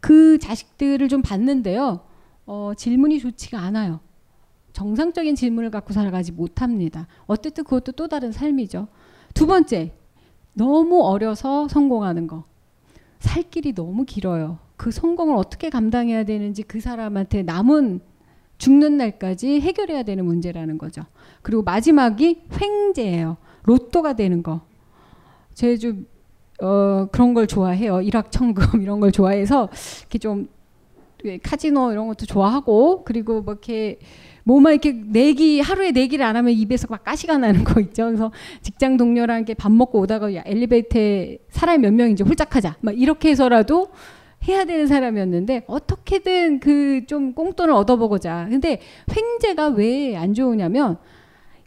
그 자식들을 좀 봤는데요. 어, 질문이 좋지가 않아요. 정상적인 질문을 갖고 살아가지 못합니다. 어쨌든 그것도 또 다른 삶이죠. 두 번째, 너무 어려서 성공하는 거. 살 길이 너무 길어요. 그 성공을 어떻게 감당해야 되는지 그 사람한테 남은 죽는 날까지 해결해야 되는 문제라는 거죠. 그리고 마지막이 횡재예요. 로또가 되는 거. 제좀 어, 그런 걸 좋아해요. 일확천금 이런 걸 좋아해서 이렇게 좀 카지노 이런 것도 좋아하고 그리고 뭐 이렇게 뭐만 이렇게 내기 하루에 내기를 안 하면 입에서 막 가시가 나는 거 있죠. 그래서 직장 동료랑 이렇게 밥 먹고 오다가 야, 엘리베이터에 사람이 몇 명인지 홀짝하자. 막 이렇게 해서라도 해야 되는 사람이었는데 어떻게든 그 좀 꽁돈을 얻어보고자. 근데 횡재가 왜 안 좋으냐면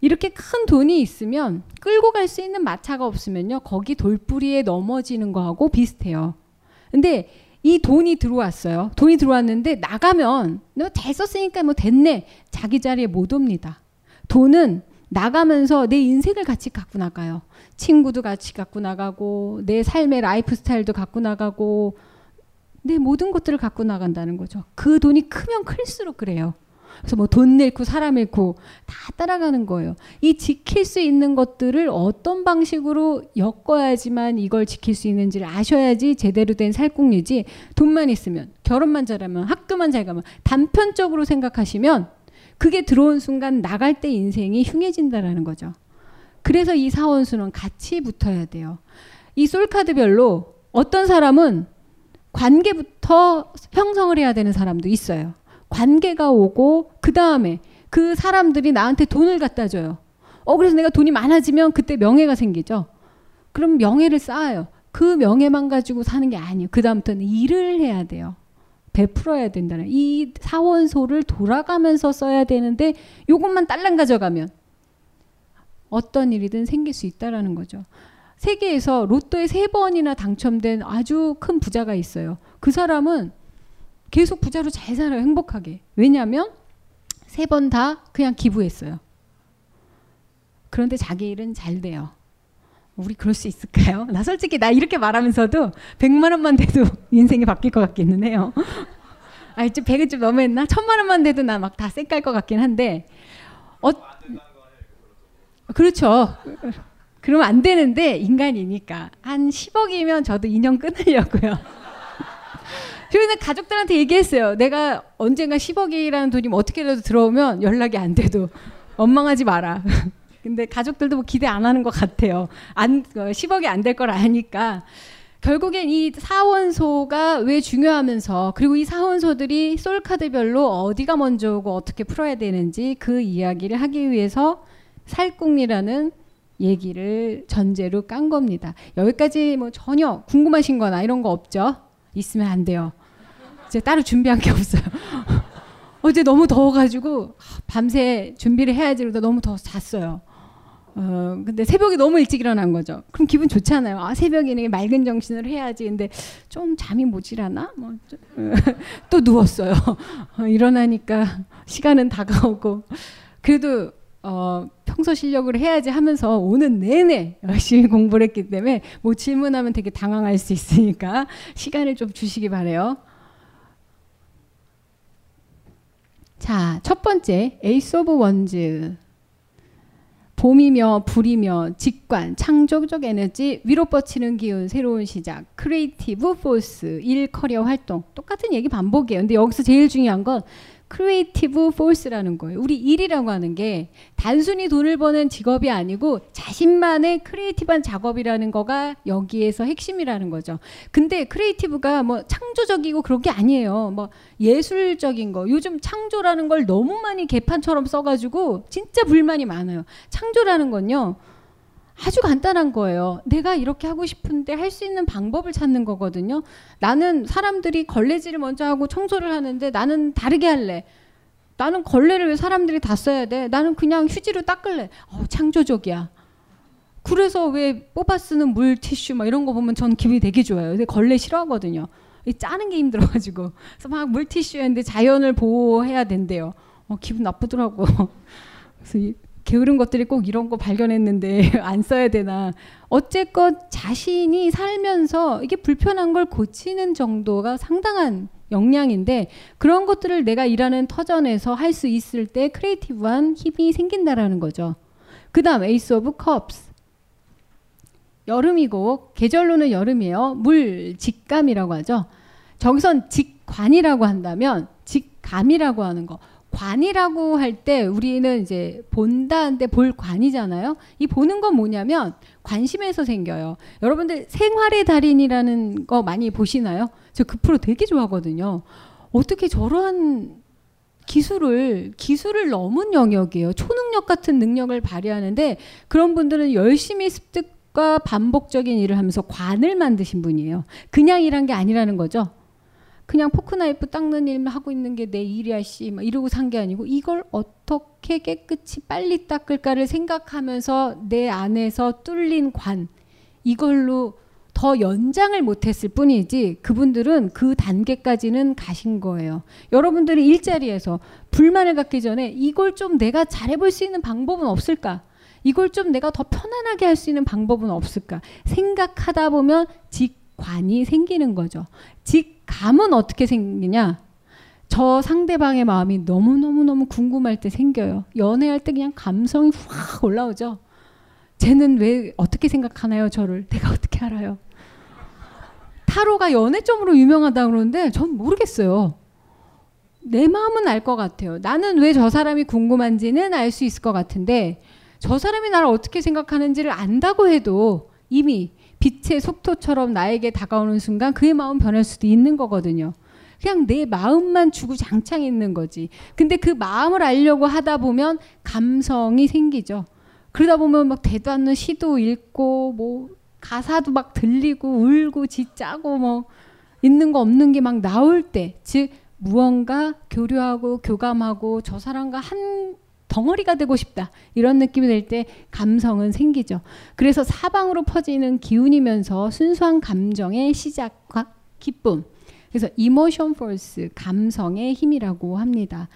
이렇게 큰 돈이 있으면 끌고 갈 수 있는 마차가 없으면요. 거기 돌뿌리에 넘어지는 거하고 비슷해요. 근데 이 돈이 들어왔어요. 돈이 들어왔는데 나가면 너잘 썼으니까 뭐 됐네. 자기 자리에 못 옵니다. 돈은 나가면서 내 인생을 같이 갖고 나가요. 친구도 같이 갖고 나가고 내 삶의 라이프 스타일도 갖고 나가고 내 모든 것들을 갖고 나간다는 거죠. 그 돈이 크면 클수록 그래요. 그래서 뭐 돈 잃고 사람 잃고 다 따라가는 거예요. 이 지킬 수 있는 것들을 어떤 방식으로 엮어야지만 이걸 지킬 수 있는지를 아셔야지 제대로 된 살궁리지 돈만 있으면 결혼만 잘하면 학교만 잘 가면 단편적으로 생각하시면 그게 들어온 순간 나갈 때 인생이 흉해진다라는 거죠. 그래서 이 사원수는 같이 붙어야 돼요. 이 솔카드별로 어떤 사람은 관계부터 형성을 해야 되는 사람도 있어요. 관계가 오고 그 다음에 그 사람들이 나한테 돈을 갖다 줘요. 어 그래서 내가 돈이 많아지면 그때 명예가 생기죠. 그럼 명예를 쌓아요. 그 명예만 가지고 사는 게 아니에요. 그 다음부터는 일을 해야 돼요. 베풀어야 된다는 이 사원소를 돌아가면서 써야 되는데 요것만 딸랑 가져가면 어떤 일이든 생길 수 있다라는 거죠. 세계에서 로또에 세 번이나 당첨된 아주 큰 부자가 있어요. 그 사람은 계속 부자로 잘 살아요. 행복하게. 왜냐하면 세 번 다 그냥 기부했어요. 그런데 자기 일은 잘 돼요. 우리 그럴 수 있을까요? 나 솔직히 나 이렇게 말하면서도 100만 원만 돼도 인생이 바뀔 것 같기는 해요. 아, 좀 100은 좀 너무했나? 천만 원만 돼도 나 막 다 쌩깔 것 같긴 한데 어, 그렇죠. 그러면 안 되는데 인간이니까 한 10억이면 저도 인연 끊으려고요. 그래서 가족들한테 얘기했어요. 내가 언젠가 10억이라는 돈이 뭐 어떻게라도 들어오면 연락이 안 돼도 원망하지 마라. 근데 가족들도 뭐 기대 안 하는 것 같아요. 안 10억이 어, 안될 걸 아니까. 결국엔 이 사원소가 왜 중요하면서 그리고 이 사원소들이 솔카드별로 어디가 먼저 오고 어떻게 풀어야 되는지 그 이야기를 하기 위해서 살궁리라는 얘기를 전제로 깐 겁니다. 여기까지 뭐 전혀 궁금하신 거나 이런 거 없죠? 있으면 안 돼요. 이제 따로 준비한 게 없어요. 어제 너무 더워가지고 밤새 준비를 해야지 그러다 너무 더워서 잤어요. 어, 근데 새벽에 너무 일찍 일어난 거죠. 그럼 기분 좋잖아요. 아, 새벽에는 맑은 정신으로 해야지. 근데 좀 잠이 모질하나? 뭐, 또 누웠어요. 어, 일어나니까 시간은 다가오고. 그래도, 어, 평소 실력으로 해야지 하면서 오는 내내 열심히 공부를 했기 때문에 뭐 질문하면 되게 당황할 수 있으니까 시간을 좀 주시기 바래요. 자, 첫 번째 Ace of Wands. 봄이며 불이며 직관, 창조적 에너지, 위로 뻗치는 기운, 새로운 시작, creative force, 일 커리어 활동. 똑같은 얘기 반복이에요. 근데 여기서 제일 중요한 건 creative force라는 거예요. 우리 일이라고 하는 게 단순히 돈을 버는 직업이 아니고 자신만의 creative한 작업이라는 거가 여기에서 핵심이라는 거죠. 근데 creative가 뭐 창조적이고 그런 게 아니에요. 뭐 예술적인 거. 요즘 창조라는 걸 너무 많이 개판처럼 써가지고 진짜 불만이 많아요. 창조라는 건요. 아주 간단한 거예요. 내가 이렇게 하고 싶은데 할 수 있는 방법을 찾는 거거든요. 나는 사람들이 걸레질을 먼저 하고 청소를 하는데 나는 다르게 할래. 나는 걸레를 왜 사람들이 다 써야 돼? 나는 그냥 휴지로 닦을래. 어, 창조적이야. 그래서 왜 뽑아 쓰는 물 티슈 막 이런 거 보면 전 기분이 되게 좋아요. 근데 걸레 싫어하거든요. 이 짜는 게 힘들어가지고. 그래서 막 물티슈 했는데 자연을 보호해야 된대요. 어, 기분 나쁘더라고. 그래서 이, 게으른 것들이 꼭 이런 거 발견했는데 안 써야 되나. 어쨌건 자신이 살면서 이게 불편한 걸 고치는 정도가 상당한 역량인데 그런 것들을 내가 일하는 터전에서 할 수 있을 때 creative한 힘이 생긴다라는 거죠. 그 다음 Ace of Cups. 여름이고 계절로는 여름이에요. 물 직감이라고 하죠. 저기선 직관이라고 한다면 직감이라고 하는 거. 관이라고 할 때 우리는 이제 본다는데 볼 관이잖아요. 이 보는 건 뭐냐면 관심에서 생겨요. 여러분들 생활의 달인이라는 거 많이 보시나요? 저 그 프로 되게 좋아하거든요. 어떻게 저러한 기술을 기술을 넘은 영역이에요. 초능력 같은 능력을 발휘하는데 그런 분들은 열심히 습득과 반복적인 일을 하면서 관을 만드신 분이에요. 그냥 일한 게 아니라는 거죠. 그냥 포크나이프 닦는 일만 하고 있는 게 내 일이야 씨 막 이러고 산 게 아니고 이걸 어떻게 깨끗이 빨리 닦을까를 생각하면서 내 안에서 뚫린 관 이걸로 더 연장을 못했을 뿐이지 그분들은 그 단계까지는 가신 거예요. 여러분들이 일자리에서 불만을 갖기 전에 이걸 좀 내가 잘해볼 수 있는 방법은 없을까? 이걸 좀 내가 더 편안하게 할 수 있는 방법은 없을까? 생각하다 보면 직관이 생기는 거죠. 직 감은 어떻게 생기냐? 저 상대방의 마음이 너무너무너무 궁금할 때 생겨요. 연애할 때 그냥 감성이 확 올라오죠. 쟤는 왜 어떻게 생각하나요, 저를? 내가 어떻게 알아요? 타로가 연애점으로 유명하다 그러는데 전 모르겠어요. 내 마음은 알 것 같아요. 나는 왜 저 사람이 궁금한지는 알 수 있을 것 같은데 저 사람이 나를 어떻게 생각하는지를 안다고 해도 이미 빛의 속도처럼 나에게 다가오는 순간 그의 마음 변할 수도 있는 거거든요. 그냥 내 마음만 주구장창 있는 거지. 근데 그 마음을 알려고 하다 보면 감성이 생기죠. 그러다 보면 막 대도 않는 시도 읽고 뭐 가사도 막 들리고 울고 지짜고 뭐 있는 거 없는 게 막 나올 때, 즉 무언가 교류하고 교감하고 저 사람과 한 덩어리가 되고 싶다 이런 느낌이 들 때 감성은 생기죠. 그래서 사방으로 퍼지는 기운이면서 순수한 감정의 시작과 기쁨. 그래서 emotion force 감성의 힘이라고 합니다.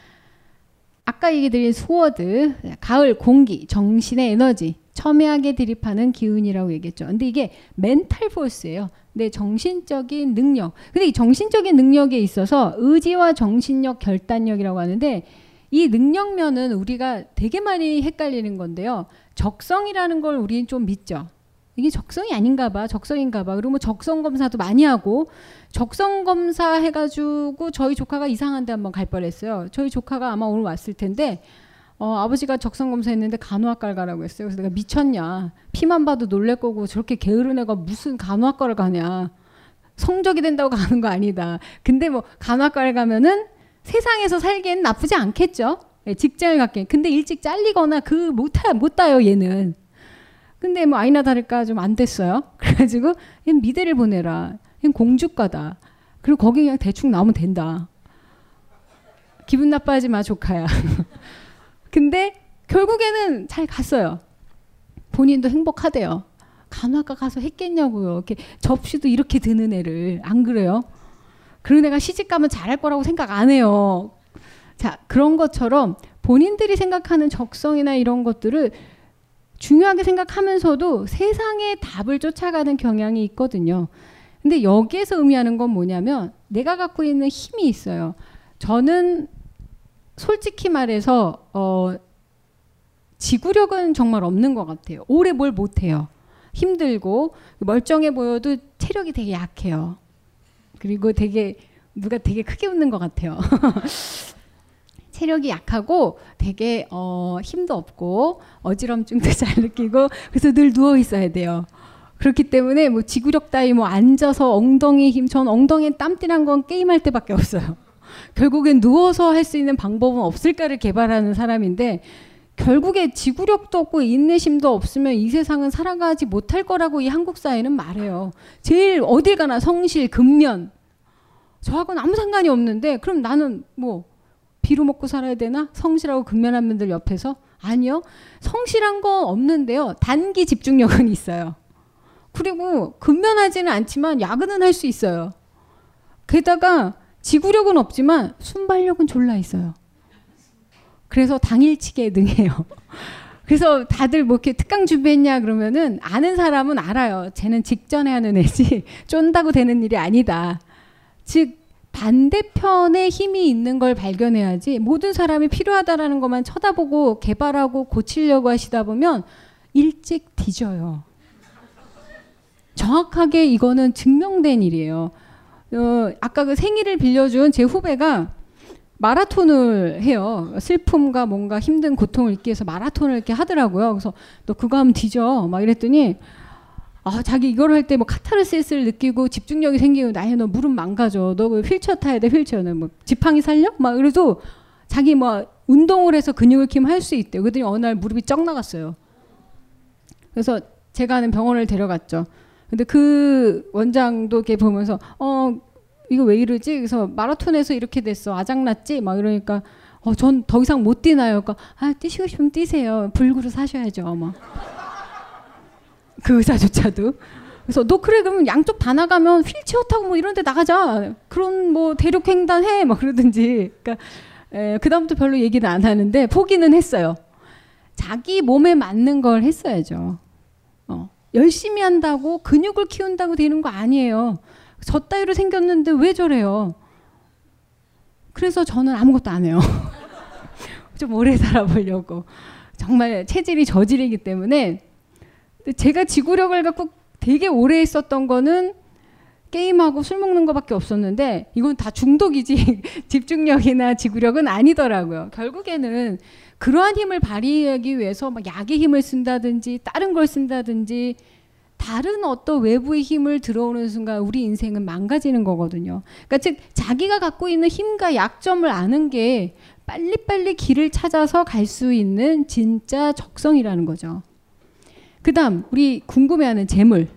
아까 얘기 드린 Sword 가을 공기 정신의 에너지 첨예하게 대립하는 기운이라고 얘기했죠. 근데 이게 mental force예요. 네, 정신적인 능력. 근데 이 정신적인 능력에 있어서 의지와 정신력, 결단력이라고 하는데 이 능력면은 우리가 되게 많이 헷갈리는 건데요. 적성이라는 걸 우리는 좀 믿죠. 이게 적성이 아닌가 봐, 적성인가 봐. 그리고 뭐 적성 검사도 많이 하고 적성 검사 해 가지고 저희 조카가 이상한데 한번 갈 뻔했어요. 저희 조카가 아마 오늘 왔을 텐데 어, 아버지가 적성 검사했는데 간호학과를 가라고 했어요. 그래서 내가 미쳤냐? 피만 봐도 놀랄 거고 저렇게 게으른 애가 무슨 간호학과를 가냐? 성적이 된다고 가는 거 아니다. 근데 뭐 간호학과를 가면은 세상에서 살기엔 나쁘지 않겠죠. 네, 직장을 갖기. 근데 일찍 잘리거나 그 못하 못 따요 얘는. 근데 뭐 아이나 다를까 좀 안 됐어요. 그래가지고 얘 미대를 보내라. 얘 공주과다. 그리고 거기 그냥 대충 나오면 된다. 기분 나빠하지 마 조카야. 근데 결국에는 잘 갔어요. 본인도 행복하대요. 간호학과 가서 했겠냐고요. 이렇게 접시도 이렇게 드는 애를 안 그래요? 그런 애가 시집 가면 잘할 거라고 생각 안 해요. 자 그런 것처럼 본인들이 생각하는 적성이나 이런 것들을 중요하게 생각하면서도 세상의 답을 쫓아가는 경향이 있거든요. 근데 여기에서 의미하는 건 뭐냐면 내가 갖고 있는 힘이 있어요. 저는 솔직히 말해서 어, 지구력은 정말 없는 것 같아요. 오래 뭘 못해요. 힘들고 멀쩡해 보여도 체력이 되게 약해요. 그리고 되게 누가 되게 크게 웃는 것 같아요. 체력이 약하고 되게 어, 힘도 없고 어지럼증도 잘 느끼고 그래서 늘 누워 있어야 돼요. 그렇기 때문에 뭐 지구력 따위 뭐 앉아서 엉덩이 힘, 전 엉덩이에 땀띠란 건 게임할 때밖에 없어요. 결국엔 누워서 할 수 있는 방법은 없을까를 개발하는 사람인데 결국에 지구력도 없고 인내심도 없으면 이 세상은 살아가지 못할 거라고 이 한국 사회는 말해요. 제일 어딜 가나 성실, 근면 저하고는 아무 상관이 없는데 그럼 나는 뭐 비로 먹고 살아야 되나? 성실하고 근면한 분들 옆에서 아니요. 성실한 거 없는데요. 단기 집중력은 있어요. 그리고 근면하지는 않지만 야근은 할 수 있어요. 게다가 지구력은 없지만 순발력은 졸라 있어요. 그래서 당일치기에 능해요. 그래서 다들 뭐 이렇게 특강 준비했냐 그러면은 아는 사람은 알아요. 쟤는 직전에 하는 애지 쫀다고 되는 일이 아니다. 즉 반대편에 힘이 있는 걸 발견해야지 모든 사람이 필요하다라는 것만 쳐다보고 개발하고 고치려고 하시다 보면 일찍 뒤져요. 정확하게 이거는 증명된 일이에요. 어, 아까 그 생일을 빌려준 제 후배가 마라톤을 해요. 슬픔과 뭔가 힘든 고통을 잊기 위해서 마라톤을 이렇게 하더라고요. 그래서 너 그거 하면 뒤져. 막 이랬더니 아, 자기 이걸 할 때 뭐 카타르시스를 느끼고 집중력이 생기고 나야 너 무릎 망가져. 너그 휠체어 타야 돼. 휠체어는 뭐 지팡이 살려? 막 그래도 자기 뭐 운동을 해서 근육을 키우면 할 수 있대. 그랬더니 어느 날 무릎이 쩍 나갔어요. 그래서 제가 아는 병원을 데려갔죠. 근데 그 원장도 이렇게 보면서 어 이거 왜 이러지? 그래서 마라톤에서 이렇게 됐어. 아작났지? 막 이러니까 어, 전 더 이상 못 뛰나요? 그러니까 아, 뛰시고 싶으면 뛰세요. 불구로 사셔야죠. 막. 그 의사조차도. 그래서 너 그래 그러면 양쪽 다 나가면 휠체어 타고 뭐 이런 데 나가자. 그런 뭐 대륙 횡단 해. 막 그러든지. 그러니까 에, 그다음부터 별로 얘기는 안 하는데 포기는 했어요. 자기 몸에 맞는 걸 했어야죠. 어. 열심히 한다고 근육을 키운다고 되는 거 아니에요. 저 따위로 생겼는데 왜 저래요? 그래서 저는 아무것도 안 해요. 좀 오래 살아보려고. 정말 체질이 저질이기 때문에 제가 지구력을 갖고 되게 오래 있었던 거는 게임하고 술 먹는 거밖에 없었는데 이건 다 중독이지 집중력이나 지구력은 아니더라고요. 결국에는 그러한 힘을 발휘하기 위해서 막 약의 힘을 쓴다든지 다른 걸 쓴다든지 다른 어떤 외부의 힘을 들어오는 순간 우리 인생은 망가지는 거거든요. 그러니까 즉 자기가 갖고 있는 힘과 약점을 아는 게 빨리빨리 길을 찾아서 갈 수 있는 진짜 적성이라는 거죠. 그다음 우리 궁금해하는 재물,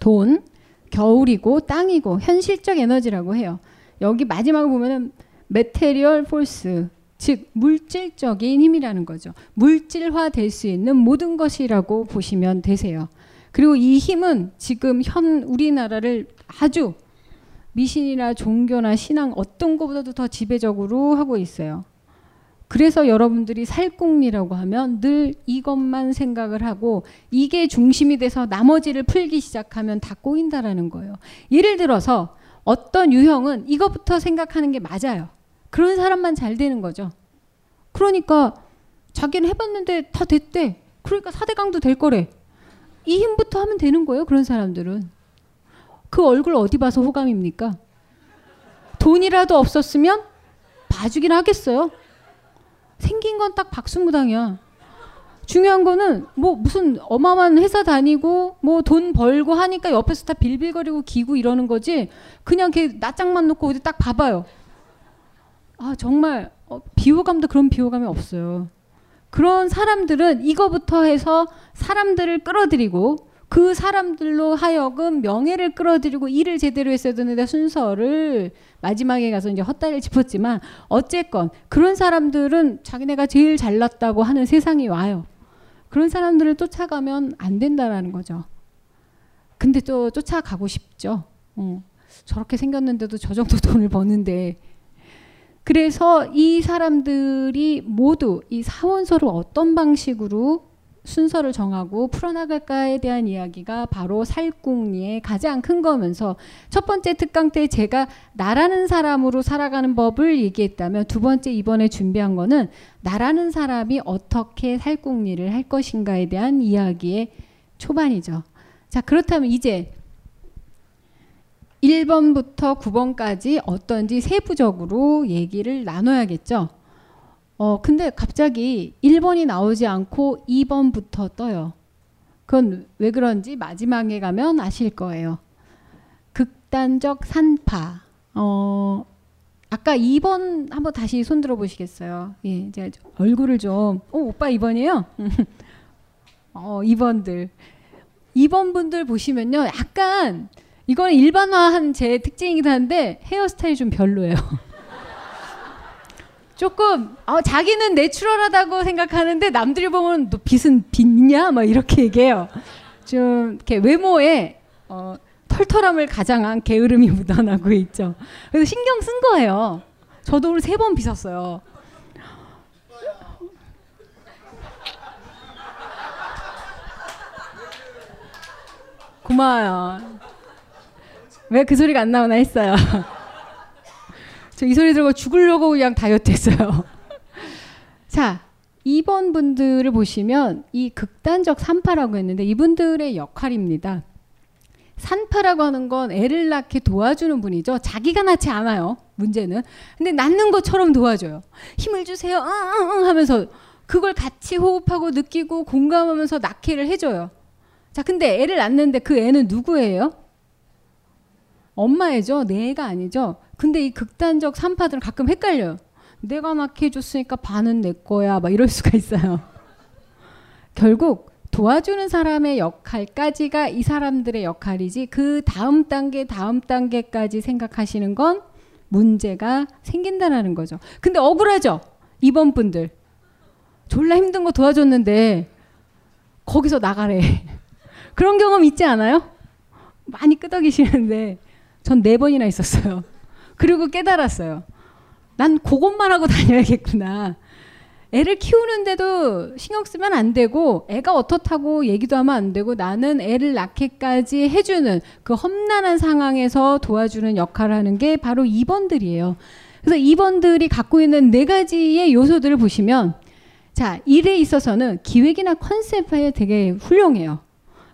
돈, 겨울이고 땅이고 현실적 에너지라고 해요. 여기 마지막을 보면은 material force 즉 물질적인 힘이라는 거죠. 물질화 될 수 있는 모든 것이라고 보시면 되세요. 그리고 이 힘은 지금 현 우리나라를 아주 미신이나 종교나 신앙 어떤 것보다도 더 지배적으로 하고 있어요. 그래서 여러분들이 살궁리라고 하면 늘 이것만 생각을 하고 이게 중심이 돼서 나머지를 풀기 시작하면 다 꼬인다라는 거예요. 예를 들어서 어떤 유형은 이것부터 생각하는 게 맞아요. 그런 사람만 잘 되는 거죠. 그러니까 자기는 해봤는데 다 됐대. 그러니까 사대강도 될 거래. 이 힘부터 하면 되는 거예요. 그런 사람들은. 그 얼굴 어디 봐서 호감입니까? 돈이라도 없었으면 봐주긴 하겠어요. 생긴 건 딱 박수무당이야. 중요한 거는 뭐 무슨 어마어마한 회사 다니고 뭐 돈 벌고 하니까 옆에서 다 빌빌거리고 기고 이러는 거지. 그냥 걔 낯짝만 놓고 어디 딱 봐봐요. 아 정말 어, 비호감도 그런 비호감이 없어요. 그런 사람들은 이거부터 해서 사람들을 끌어들이고 그 사람들로 하여금 명예를 끌어들이고 일을 제대로 했어야 되는데 순서를 마지막에 가서 이제 헛다리를 짚었지만 어쨌건 그런 사람들은 자기네가 제일 잘났다고 하는 세상이 와요. 그런 사람들을 쫓아가면 안 된다라는 거죠. 근데 또 쫓아가고 싶죠. 어. 저렇게 생겼는데도 저 정도 돈을 버는데 그래서 이 사람들이 모두 이 사원서를 어떤 방식으로 순서를 정하고 풀어나갈까에 대한 이야기가 바로 살궁리의 가장 큰 거면서 첫 번째 특강 때 제가 나라는 사람으로 살아가는 법을 얘기했다면 두 번째 이번에 준비한 거는 나라는 사람이 어떻게 살궁리를 할 것인가에 대한 이야기의 초반이죠. 자, 그렇다면 이제 1번부터 9번까지 어떤지 세부적으로 얘기를 나눠야겠죠. 어, 근데 갑자기 1번이 나오지 않고 2번부터 떠요. 그건 왜 그런지 마지막에 가면 아실 거예요. 극단적 산파. 어, 아까 2번 한번 다시 손 들어 보시겠어요? 예, 제가 얼굴을 좀, 어, 오빠 2번이에요? 어, 2번들. 2번 분들 보시면요. 약간 이건 일반화한 제 특징이긴 한데 헤어스타일이 좀 별로예요. 조금 어, 자기는 내추럴하다고 생각하는데 남들이 보면 너 빗은 빗냐 막 이렇게 얘기해요. 좀 이렇게 외모에 어, 털털함을 가장한 게으름이 묻어나고 있죠. 그래서 신경 쓴 거예요. 저도 오늘 세 번 빗었어요. 고마워요. 왜 그 소리가 안 나오나 했어요. 저 이 소리 들고 죽으려고 그냥 다이어트 했어요. 자, 2번 분들을 보시면 이 극단적 산파라고 했는데 이분들의 역할입니다. 산파라고 하는 건 애를 낳게 도와주는 분이죠. 자기가 낳지 않아요. 문제는. 근데 낳는 것처럼 도와줘요. 힘을 주세요. 응, 응, 응 하면서 그걸 같이 호흡하고 느끼고 공감하면서 낳기를 해줘요. 자, 근데 애를 낳는데 그 애는 누구예요? 엄마애죠. 내 애가 아니죠. 근데 이 극단적 산파들은 가끔 헷갈려요. 내가 낳게 해줬으니까 반은 내 거야. 막 이럴 수가 있어요. 결국 도와주는 사람의 역할까지가 이 사람들의 역할이지 그 다음 단계 다음 단계까지 생각하시는 건 문제가 생긴다라는 거죠. 근데 억울하죠. 이번 분들 졸라 힘든 거 도와줬는데 거기서 나가래. 그런 경험 있지 않아요? 많이 끄덕이시는데 전 네 번이나 있었어요. 그리고 깨달았어요. 난 그것만 하고 다녀야겠구나. 애를 키우는데도 신경 쓰면 안 되고 애가 어떻다고 얘기도 하면 안 되고 나는 애를 낳기까지 해주는 그 험난한 상황에서 도와주는 역할을 하는 게 바로 2번들이에요. 그래서 2번들이 갖고 있는 네 가지의 요소들을 보시면 자 일에 있어서는 기획이나 컨셉에 되게 훌륭해요.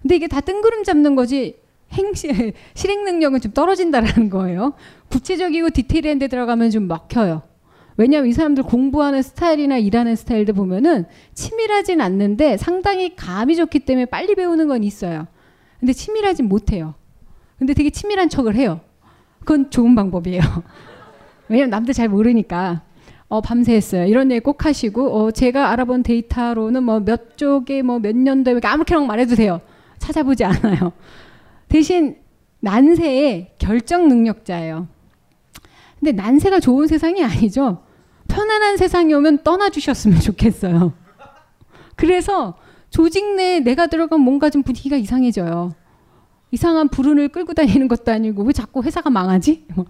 근데 이게 다 뜬구름 잡는 거지 행시, 실행 능력은 좀 떨어진다라는 거예요. 구체적이고 디테일한 데 들어가면 좀 막혀요. 왜냐하면 이 사람들 공부하는 스타일이나 일하는 스타일들 보면은 치밀하진 않는데 상당히 감이 좋기 때문에 빨리 배우는 건 있어요. 근데 치밀하진 못해요. 근데 되게 치밀한 척을 해요. 그건 좋은 방법이에요. 왜냐면 남들 잘 모르니까. 어, 밤새 했어요. 이런 얘기 꼭 하시고, 어, 제가 알아본 데이터로는 뭐 몇 쪽에 뭐 몇 년도에 아무렇게나 말해도 돼요. 찾아보지 않아요. 대신 난세의 결정 능력자예요. 근데 난세가 좋은 세상이 아니죠. 편안한 세상이 오면 떠나주셨으면 좋겠어요. 그래서 조직 내에 내가 들어간 뭔가 좀 분위기가 이상해져요. 이상한 불운을 끌고 다니는 것도 아니고 왜 자꾸 회사가 망하지? 뭐.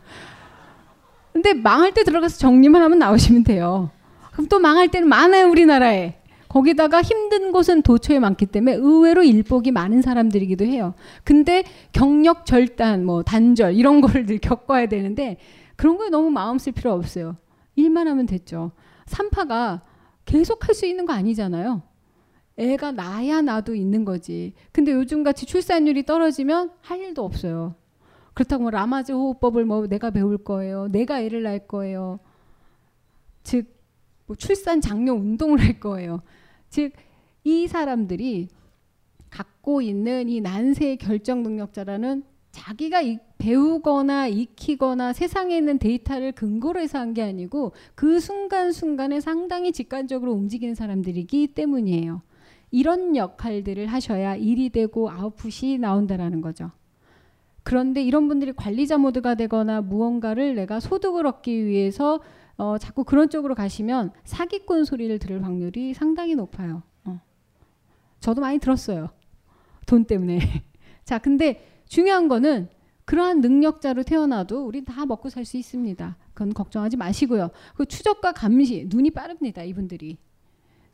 근데 망할 때 들어가서 정리만 하면 나오시면 돼요. 그럼 또 망할 때는 많아요 우리나라에. 거기다가 힘든 곳은 도처에 많기 때문에 의외로 일복이 많은 사람들이기도 해요. 근데 경력 절단, 뭐 단절 이런 거를 늘 겪어야 되는데 그런 거에 너무 마음 쓸 필요 없어요. 일만 하면 됐죠. 산파가 계속 할 수 있는 거 아니잖아요. 애가 나야 나도 있는 거지. 근데 요즘 같이 출산율이 떨어지면 할 일도 없어요. 그렇다고 뭐 라마즈 호흡법을 뭐 내가 배울 거예요. 내가 애를 낳을 거예요. 즉 뭐 출산 장려 운동을 할 거예요. 즉 이 사람들이 갖고 있는 이 난세의 결정 능력자라는 자기가 배우거나 익히거나 세상에 있는 데이터를 근거로 해서 한 게 아니고 그 순간순간에 상당히 직관적으로 움직이는 사람들이기 때문이에요. 이런 역할들을 하셔야 일이 되고 아웃풋이 나온다라는 거죠. 그런데 이런 분들이 관리자 모드가 되거나 무언가를 내가 소득을 얻기 위해서 어, 자꾸 그런 쪽으로 가시면 사기꾼 소리를 들을 확률이 상당히 높아요. 어. 저도 많이 들었어요. 돈 때문에. 자, 근데 중요한 거는 그러한 능력자로 태어나도 우리 다 먹고 살 수 있습니다. 그건 걱정하지 마시고요. 그 추적과 감시, 눈이 빠릅니다. 이분들이.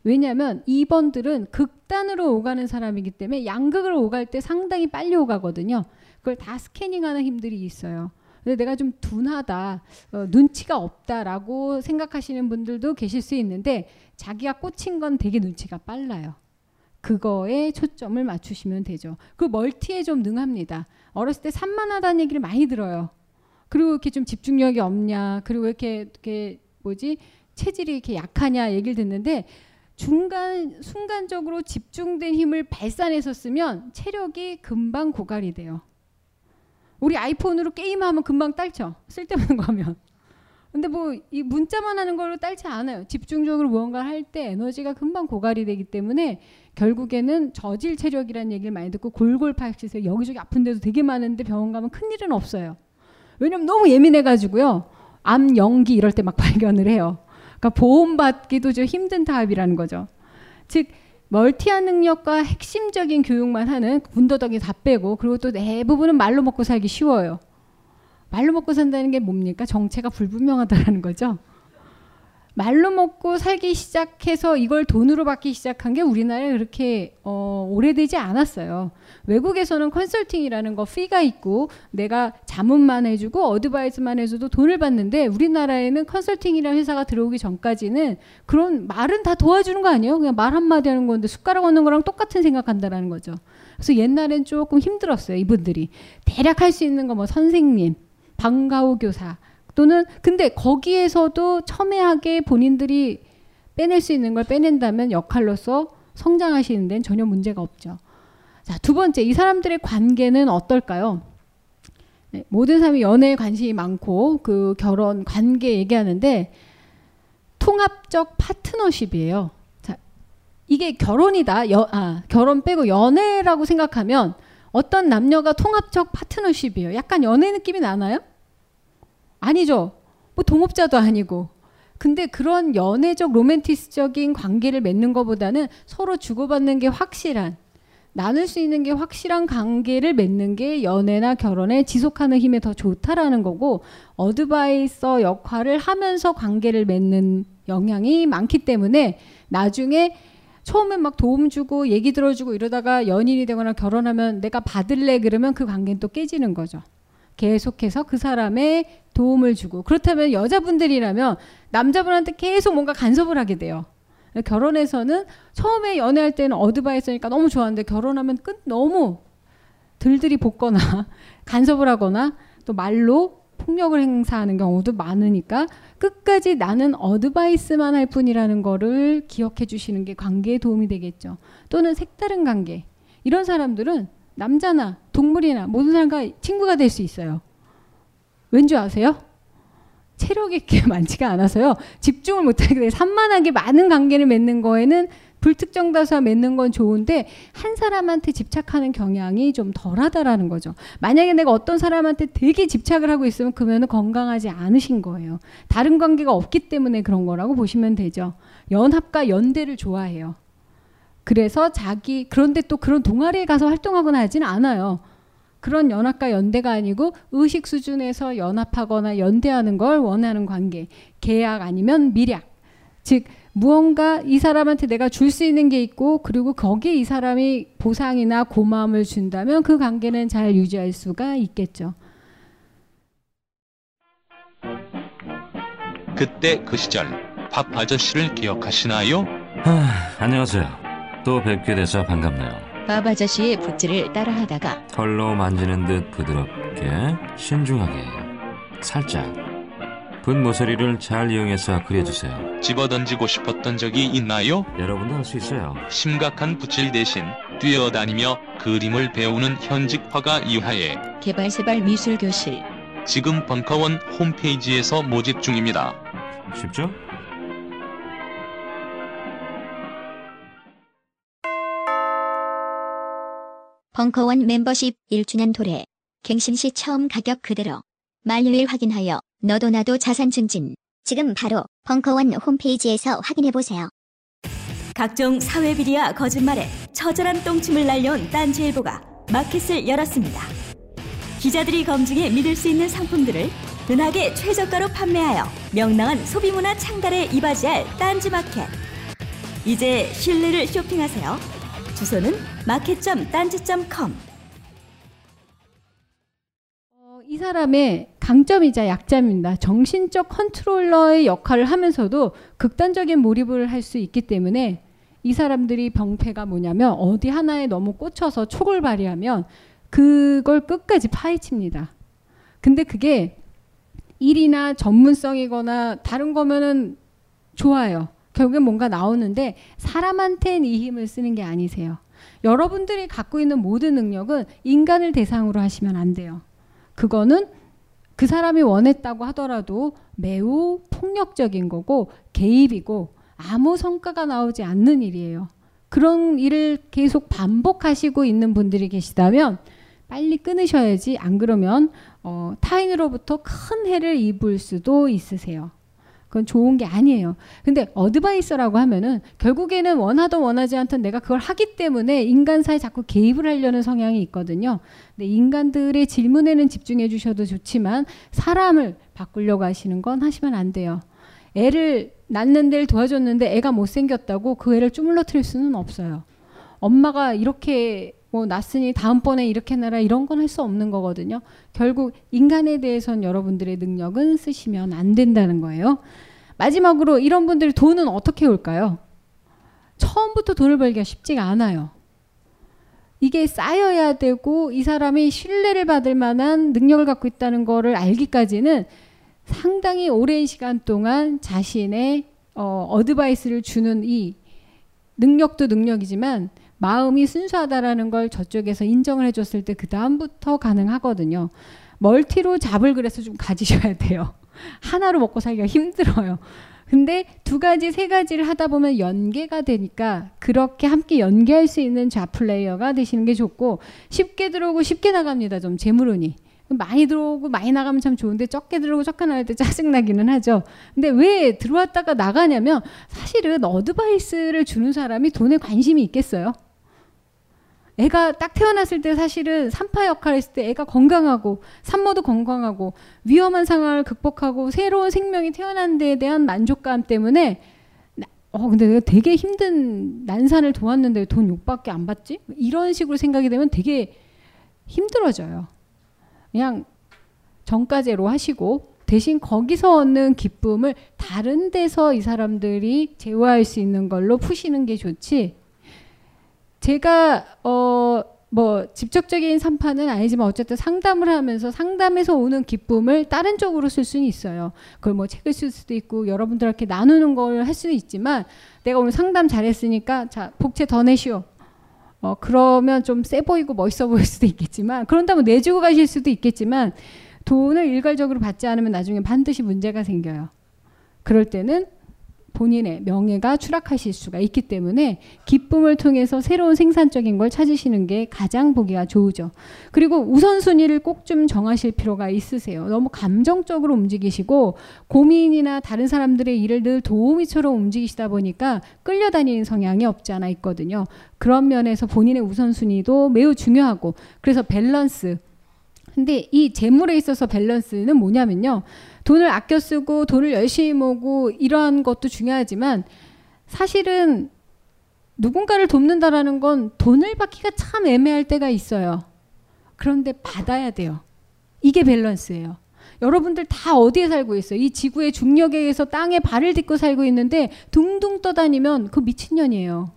왜냐하면 2번들은 극단으로 오가는 사람이기 때문에 양극을 오갈 때 상당히 빨리 오가거든요. 그걸 다 스캐닝하는 힘들이 있어요. 근데 내가 좀 둔하다, 어, 눈치가 없다라고 생각하시는 분들도 계실 수 있는데 자기가 꽂힌 건 되게 눈치가 빨라요. 그거에 초점을 맞추시면 되죠. 그 멀티에 좀 능합니다. 어렸을 때 산만하다는 얘기를 많이 들어요. 그리고 이렇게 좀 집중력이 없냐, 그리고 왜 이렇게, 이렇게 뭐지 체질이 이렇게 약하냐 얘기를 듣는데 중간 순간적으로 집중된 힘을 발산해서 쓰면 체력이 금방 고갈이 돼요. 우리 아이폰으로 게임하면 금방 닳죠. 쓸데없는 거면. 근데 뭐 이 문자만 하는 걸로 닳지 않아요. 집중적으로 무언가 할 때 에너지가 금방 고갈이 되기 때문에 결국에는 저질 체력이라는 얘기를 많이 듣고 골골 파엑시스 여기저기 아픈 데도 되게 많은데 병원 가면 큰일은 없어요. 왜냐면 너무 예민해 가지고요. 암 연기 이럴 때 막 발견을 해요. 그러니까 보험 받기도 좀 힘든 타입이라는 거죠. 즉 멀티한 능력과 핵심적인 교육만 하는 군더더기 다 빼고 그리고 또 대부분은 말로 먹고 살기 쉬워요. 말로 먹고 산다는 게 뭡니까? 정체가 불분명하다라는 거죠. 말로 먹고 살기 시작해서 이걸 돈으로 받기 시작한 게 우리나라에 그렇게 어, 오래되지 않았어요. 외국에서는 컨설팅이라는 거 피가 있고 내가 자문만 해주고 어드바이스만 해줘도 돈을 받는데 우리나라에는 컨설팅이라는 회사가 들어오기 전까지는 그런 말은 다 도와주는 거 아니에요? 그냥 말 한마디 하는 건데 숟가락 얹는 거랑 똑같은 생각한다라는 거죠. 그래서 옛날엔 조금 힘들었어요. 이분들이 대략 할 수 있는 거 뭐 선생님, 방과후 교사 또는 근데 거기에서도 첨예하게 본인들이 빼낼 수 있는 걸 빼낸다면 역할로서 성장하시는 데는 전혀 문제가 없죠. 자, 두 번째, 이 사람들의 관계는 어떨까요? 네, 모든 사람이 연애에 관심이 많고 그 결혼 관계 얘기하는데 통합적 파트너십이에요. 자, 이게 결혼이다. 여, 아, 결혼 빼고 연애라고 생각하면 어떤 남녀가 통합적 파트너십이에요. 약간 연애 느낌이 나나요? 아니죠. 뭐 동업자도 아니고. 근데 그런 연애적 로맨티스적인 관계를 맺는 것보다는 서로 주고받는 게 확실한 나눌 수 있는 게 확실한 관계를 맺는 게 연애나 결혼에 지속하는 힘에 더 좋다라는 거고 어드바이서 역할을 하면서 관계를 맺는 영향이 많기 때문에 나중에 처음에 막 도움 주고 얘기 들어주고 이러다가 연인이 되거나 결혼하면 내가 받을래 그러면 그 관계는 또 깨지는 거죠. 계속해서 그 사람의 도움을 주고 그렇다면 여자분들이라면 남자분한테 계속 뭔가 간섭을 하게 돼요. 결혼해서는 처음에 연애할 때는 어드바이스니까 너무 좋았는데 결혼하면 끝 너무 들들이 볶거나 간섭을 하거나 또 말로 폭력을 행사하는 경우도 많으니까 끝까지 나는 어드바이스만 할 뿐이라는 거를 기억해 주시는 게 관계에 도움이 되겠죠. 또는 색다른 관계. 이런 사람들은 남자나 동물이나 모든 사람과 친구가 될 수 있어요. 왠지 아세요? 체력이 꽤 많지가 않아서요. 집중을 못하게 돼 산만하게 많은 관계를 맺는 거에는 불특정 다수와 맺는 건 좋은데 한 사람한테 집착하는 경향이 좀 덜하다라는 거죠. 만약에 내가 어떤 사람한테 되게 집착을 하고 있으면 그러면 건강하지 않으신 거예요. 다른 관계가 없기 때문에 그런 거라고 보시면 되죠. 연합과 연대를 좋아해요. 그래서 자기 그런데 또 그런 동아리에 가서 활동하거나 하지는 않아요. 그런 연합과 연대가 아니고 의식 수준에서 연합하거나 연대하는 걸 원하는 관계. 계약 아니면 미략. 즉 무언가 이 사람한테 내가 줄 수 있는 게 있고 그리고 거기에 이 사람이 보상이나 고마움을 준다면 그 관계는 잘 유지할 수가 있겠죠. 그때 그 시절 밥 아저씨를 기억하시나요? 하, 안녕하세요. 또 뵙게 돼서 반갑네요. 밥 아저씨의 붓질을 따라하다가 털로 만지는 듯 부드럽게 신중하게 살짝 붓 모서리를 잘 이용해서 그려주세요. 집어던지고 싶었던 적이 있나요? 여러분도 할 수 있어요. 심각한 붓질 대신 뛰어다니며 그림을 배우는 현직 화가 이하에 개발세발 미술교실 지금 벙커원 홈페이지에서 모집 중입니다. 쉽죠? 벙커원 멤버십 1주년 도래. 갱신 시 처음 가격 그대로. 만료일 확인하여 너도 나도 자산 증진. 지금 바로 벙커원 홈페이지에서 확인해보세요. 각종 사회 비리와 거짓말에 처절한 똥침을 날려온 딴지일보가 마켓을 열었습니다. 기자들이 검증해 믿을 수 있는 상품들을 은하계 최저가로 판매하여 명랑한 소비문화 창달에 이바지할 딴지마켓. 이제 신뢰를 쇼핑하세요. 주소는 마켓.딴지.com 어, 이 사람의 강점이자 약점입니다. 정신적 컨트롤러의 역할을 하면서도 극단적인 몰입을 할 수 있기 때문에 이 사람들이 병폐가 뭐냐면 어디 하나에 너무 꽂혀서 촉을 발휘하면 그걸 끝까지 파헤칩니다. 근데 그게 일이나 전문성이거나 다른 거면은 좋아요. 결국엔 뭔가 나오는데 사람한테는 이 힘을 쓰는 게 아니세요. 여러분들이 갖고 있는 모든 능력은 인간을 대상으로 하시면 안 돼요. 그거는 그 사람이 원했다고 하더라도 매우 폭력적인 거고 개입이고 아무 성과가 나오지 않는 일이에요. 그런 일을 계속 반복하시고 있는 분들이 계시다면 빨리 끊으셔야지 안 그러면 어, 타인으로부터 큰 해를 입을 수도 있으세요. 그건 좋은 게 아니에요. 근데 어드바이서라고 하면은 결국에는 원하든 원하지 않든 내가 그걸 하기 때문에 인간 사에 자꾸 개입을 하려는 성향이 있거든요. 근데 인간들의 질문에는 집중해 주셔도 좋지만 사람을 바꾸려고 하시는 건 하시면 안 돼요. 애를 낳는 데를 도와줬는데 애가 못생겼다고 그 애를 쭈물러트릴 수는 없어요. 엄마가 이렇게 뭐 낳았으니 다음번에 이렇게 해라 이런 건 할 수 없는 거거든요. 결국 인간에 대해선 여러분들의 능력은 쓰시면 안 된다는 거예요. 마지막으로 이런 분들이 돈은 어떻게 올까요? 처음부터 돈을 벌기가 쉽지가 않아요. 이게 쌓여야 되고 이 사람이 신뢰를 받을 만한 능력을 갖고 있다는 거를 알기까지는 상당히 오랜 시간 동안 자신의 어, 어드바이스를 주는 이 능력도 능력이지만 마음이 순수하다라는 걸 저쪽에서 인정을 해줬을 때 그 다음부터 가능하거든요. 멀티로 잡을 그래서 좀 가지셔야 돼요. 하나로 먹고 살기가 힘들어요. 근데 두 가지, 세 가지를 하다 보면 연계가 되니까 그렇게 함께 연계할 수 있는 좌 플레이어가 되시는 게 좋고 쉽게 들어오고 쉽게 나갑니다. 좀 재물운이. 많이 들어오고 많이 나가면 참 좋은데 적게 들어오고 적게 나갈 때 짜증나기는 하죠. 근데 왜 들어왔다가 나가냐면 사실은 어드바이스를 주는 사람이 돈에 관심이 있겠어요. 애가 딱 태어났을 때 사실은 산파 역할을 했을 때 애가 건강하고 산모도 건강하고 위험한 상황을 극복하고 새로운 생명이 태어난 데에 대한 만족감 때문에 어 근데 내가 되게 힘든 난산을 도왔는데 돈 욕밖에 안 받지? 이런 식으로 생각이 되면 되게 힘들어져요. 그냥 정가제로 하시고 대신 거기서 얻는 기쁨을 다른 데서 이 사람들이 제어할 수 있는 걸로 푸시는 게 좋지. 제가 어 뭐 직접적인 산파는 아니지만 어쨌든 상담을 하면서 상담에서 오는 기쁨을 다른 쪽으로 쓸 수는 있어요. 그걸 뭐 책을 쓸 수도 있고 여러분들한테 나누는 걸 할 수는 있지만 내가 오늘 상담 잘했으니까 자 복채 더 내시오. 어 그러면 좀 세 보이고 멋있어 보일 수도 있겠지만 그런다면 내주고 가실 수도 있겠지만 돈을 일괄적으로 받지 않으면 나중에 반드시 문제가 생겨요. 그럴 때는 본인의 명예가 추락하실 수가 있기 때문에 기쁨을 통해서 새로운 생산적인 걸 찾으시는 게 가장 보기가 좋으죠. 그리고 우선순위를 꼭 좀 정하실 필요가 있으세요. 너무 감정적으로 움직이시고 고민이나 다른 사람들의 일을 늘 도우미처럼 움직이시다 보니까 끌려다니는 성향이 없지 않아 있거든요. 그런 면에서 본인의 우선순위도 매우 중요하고 그래서 밸런스 근데 이 재물에 있어서 밸런스는 뭐냐면요. 돈을 아껴 쓰고 돈을 열심히 모으고 이러한 것도 중요하지만 사실은 누군가를 돕는다라는 건 돈을 받기가 참 애매할 때가 있어요. 그런데 받아야 돼요. 이게 밸런스예요. 여러분들 다 어디에 살고 있어요? 이 지구의 중력에 의해서 땅에 발을 딛고 살고 있는데 둥둥 떠다니면 그 미친년이에요.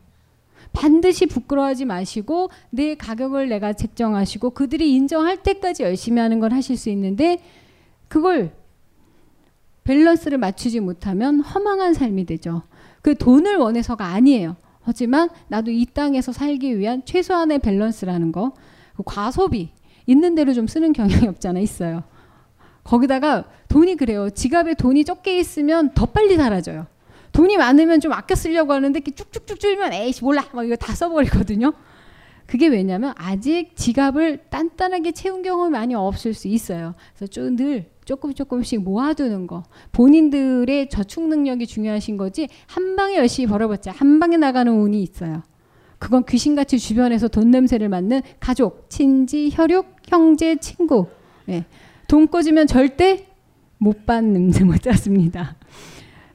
반드시 부끄러워하지 마시고 내 가격을 내가 책정하시고 그들이 인정할 때까지 열심히 하는 걸 하실 수 있는데 그걸 밸런스를 맞추지 못하면 허망한 삶이 되죠. 그 돈을 원해서가 아니에요. 하지만 나도 이 땅에서 살기 위한 최소한의 밸런스라는 거. 그 과소비 있는 대로 좀 쓰는 경향이 없잖아 있어요. 거기다가 돈이 그래요. 지갑에 돈이 적게 있으면 더 빨리 사라져요. 돈이 많으면 좀 아껴 쓰려고 하는데 쭉쭉쭉 줄면 에이씨 몰라 막 이거 다 써버리거든요. 그게 왜냐면 아직 지갑을 단단하게 채운 경험이 많이 없을 수 있어요. 그래서 늘 조금 조금씩 모아두는 거. 본인들의 저축 능력이 중요하신 거지 한 방에 열심히 벌어봤자 한 방에 나가는 운이 있어요. 그건 귀신같이 주변에서 돈 냄새를 맡는 가족, 친지, 혈육, 형제, 친구. 네. 돈 꽂으면 절대 못 받는 냄새 못 잡습니다.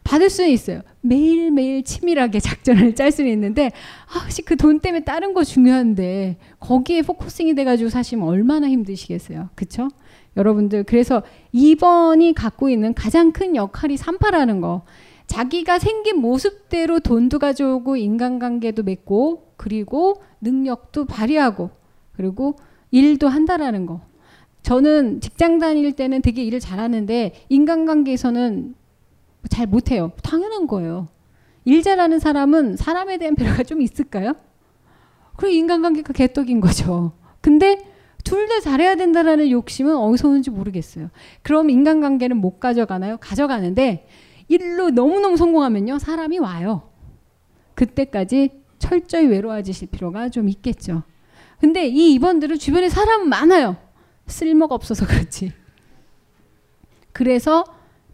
받을 수는 있어요. 매일매일 치밀하게 작전을 짤 수는 있는데 아, 혹시 그 돈 때문에 다른 거 중요한데 거기에 focusing이 돼가지고 사시면 얼마나 힘드시겠어요. 그쵸? 여러분들 그래서 2번이 갖고 있는 가장 큰 역할이 3파라는 거. 자기가 생긴 모습대로 돈도 가져오고 인간관계도 맺고 그리고 능력도 발휘하고 그리고 일도 한다라는 거. 저는 직장 다닐 때는 되게 일을 잘하는데 인간관계에서는 잘 못해요. 당연한 거예요. 일 잘하는 사람은 사람에 대한 배려가 좀 있을까요? 그럼 인간관계가 개떡인 거죠. 근데 둘 다 잘해야 된다라는 욕심은 어디서 오는지 모르겠어요. 그럼 인간관계는 못 가져가나요? 가져가는데 일로 너무너무 성공하면요. 사람이 와요. 그때까지 철저히 외로워지실 필요가 좀 있겠죠. 근데 이 2번들은 주변에 사람은 많아요. 쓸모가 없어서 그렇지. 그래서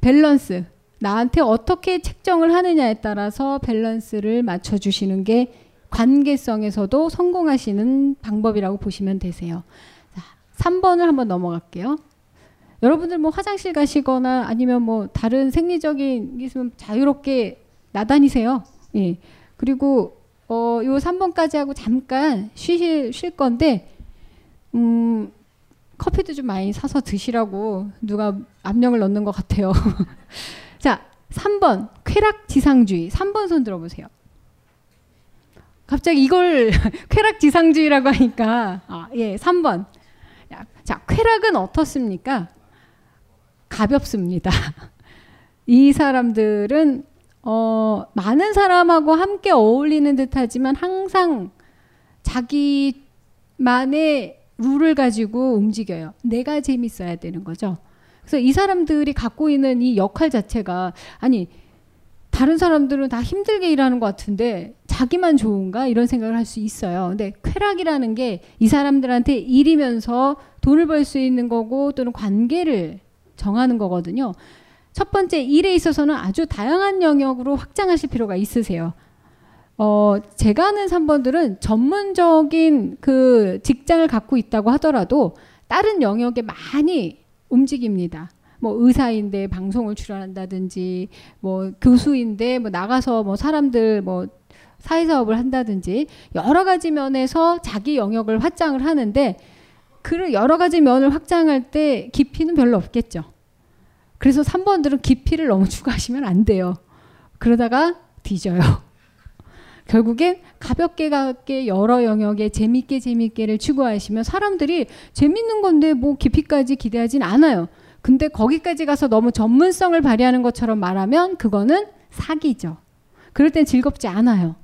밸런스, 나한테 어떻게 책정을 하느냐에 따라서 밸런스를 맞춰주시는 게 관계성에서도 성공하시는 방법이라고 보시면 되세요. 자, 3번을 한번 넘어갈게요. 여러분들 뭐 화장실 가시거나 아니면 뭐 다른 생리적인 게 있으면 자유롭게 나다니세요. 예. 그리고 어, 요 3번까지 하고 잠깐 쉬실 쉴 건데 음, 커피도 좀 많이 사서 드시라고 누가 압력을 넣는 것 같아요. 자, 3번 쾌락 지상주의. 3번 손 들어보세요. 갑자기 이걸 쾌락 지상주의라고 하니까 아, 예, 3번. 자, 쾌락은 어떻습니까? 가볍습니다. 이 사람들은 어, 많은 사람하고 함께 어울리는 듯하지만 항상 자기만의 룰을 가지고 움직여요. 내가 재밌어야 되는 거죠. 그래서 이 사람들이 갖고 있는 이 역할 자체가 아니 다른 사람들은 다 힘들게 일하는 것 같은데 자기만 좋은가 이런 생각을 할 수 있어요. 근데 쾌락이라는 게 이 사람들한테 일이면서 돈을 벌 수 있는 거고 또는 관계를 정하는 거거든요. 첫 번째 일에 있어서는 아주 다양한 영역으로 확장하실 필요가 있으세요. 어, 제가 아는 3번들은 전문적인 그 직장을 갖고 있다고 하더라도 다른 영역에 많이 움직입니다. 뭐 의사인데 방송을 출연한다든지 뭐 교수인데 뭐 나가서 뭐 사람들 뭐 사회사업을 한다든지 여러 가지 면에서 자기 영역을 확장을 하는데 그 여러 가지 면을 확장할 때 깊이는 별로 없겠죠. 그래서 3번들은 깊이를 너무 추가하시면 안 돼요. 그러다가 뒤져요. 결국엔 가볍게 가볍게 여러 영역에 재밌게 재밌게를 추구하시면 사람들이 재밌는 건데 뭐 깊이까지 기대하진 않아요. 근데 거기까지 가서 너무 전문성을 발휘하는 것처럼 말하면 그거는 사기죠. 그럴 땐 즐겁지 않아요.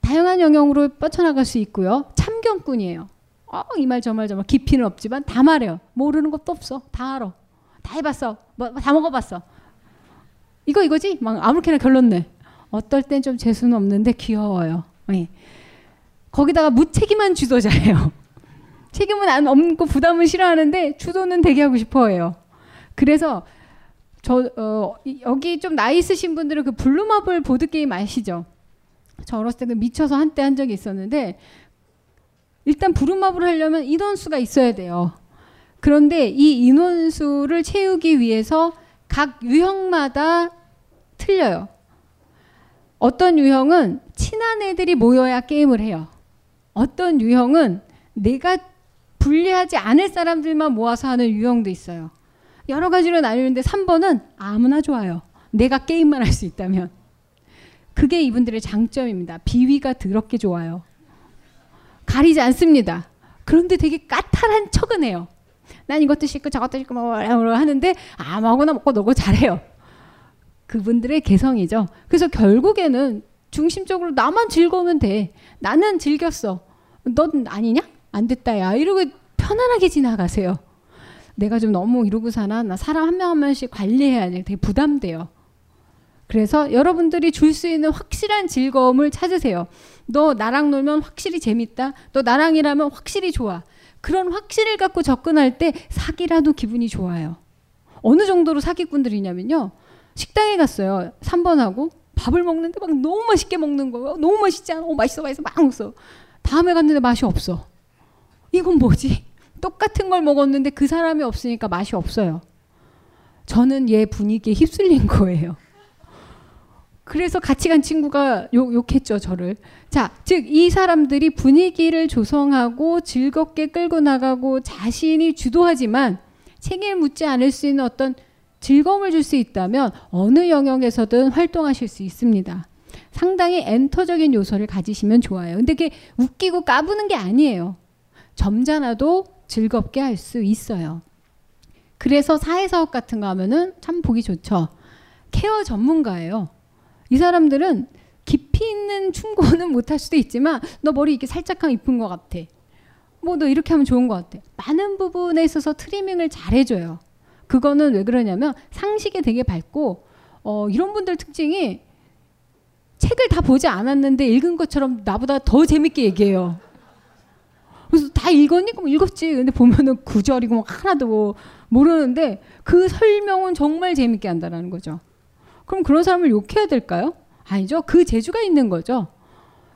다양한 영역으로 뻗쳐나갈 수 있고요. 참견꾼이에요. 어, 이 말 저 말 저 말 깊이는 없지만 다 말해요. 모르는 것도 없어. 다 알아. 다 해봤어. 뭐, 다 먹어봤어. 이거 이거지? 막 아무렇게나 결론 내. 어떨 땐 좀 재수는 없는데 귀여워요. 네. 거기다가 무책임한 주도자예요. 책임은 안 없고 부담은 싫어하는데 주도는 되게 하고 싶어해요. 그래서 저 어, 여기 좀 나이 있으신 분들은 그 블루마블 보드 게임 아시죠? 저 어렸을 때그 미쳐서 한때 한 적이 있었는데 일단 블루마블 하려면 인원수가 있어야 돼요. 그런데 이 인원수를 채우기 위해서 각 유형마다 틀려요. 어떤 유형은 친한 애들이 모여야 게임을 해요. 어떤 유형은 내가 불리하지 않을 사람들만 모아서 하는 유형도 있어요. 여러 가지로 나뉘는데 3번은 아무나 좋아요. 내가 게임만 할 수 있다면. 그게 이분들의 장점입니다. 비위가 더럽게 좋아요. 가리지 않습니다. 그런데 되게 까탈한 척은 해요. 난 이것도 싫고 저것도 싫고 뭐 하는데 아무거나 먹고 놀고 잘해요. 그분들의 개성이죠. 그래서 결국에는 중심적으로 나만 즐거우면 돼. 나는 즐겼어. 넌 아니냐? 안 됐다 야. 이러고 편안하게 지나가세요. 내가 좀 너무 이러고 사나? 나 사람 한 명 한 명씩 관리해야 돼. 되게 부담돼요. 그래서 여러분들이 줄 수 있는 확실한 즐거움을 찾으세요. 너 나랑 놀면 확실히 재밌다. 너 나랑이라면 확실히 좋아. 그런 확신을 갖고 접근할 때 사기라도 기분이 좋아요. 어느 정도로 사기꾼들이냐면요. 식당에 갔어요. 3번하고 밥을 먹는데 막 너무 맛있게 먹는 거예요. 너무 맛있지 않아? 어, 맛있어, 맛있어. 막 먹어. 다음에 갔는데 맛이 없어. 이건 뭐지? 똑같은 걸 먹었는데 그 사람이 없으니까 맛이 없어요. 저는 얘 분위기에 휩쓸린 거예요. 그래서 같이 간 친구가 욕, 욕했죠, 저를. 자, 즉, 이 사람들이 분위기를 조성하고 즐겁게 끌고 나가고 자신이 주도하지만 책임을 묻지 않을 수 있는 어떤 즐거움을 줄 수 있다면 어느 영역에서든 활동하실 수 있습니다. 상당히 엔터적인 요소를 가지시면 좋아요. 근데 그게 웃기고 까부는 게 아니에요. 점잖아도 즐겁게 할 수 있어요. 그래서 사회사업 같은 거 하면은 참 보기 좋죠. 케어 전문가예요. 이 사람들은 깊이 있는 충고는 못할 수도 있지만 너 머리 이렇게 살짝 이쁜 것 같아. 뭐 너 이렇게 하면 좋은 것 같아. 많은 부분에 있어서 트리밍을 잘 해줘요. 그거는 왜 그러냐면 상식이 되게 밝고 어, 이런 분들 특징이 책을 다 보지 않았는데 읽은 것처럼 나보다 더 재밌게 얘기해요. 그래서 다 읽었니까 뭐 읽었지. 근데 보면은 구절이고 뭐 하나도 뭐 모르는데 그 설명은 정말 재밌게 한다는 거죠. 그럼 그런 사람을 욕해야 될까요? 아니죠. 그 재주가 있는 거죠.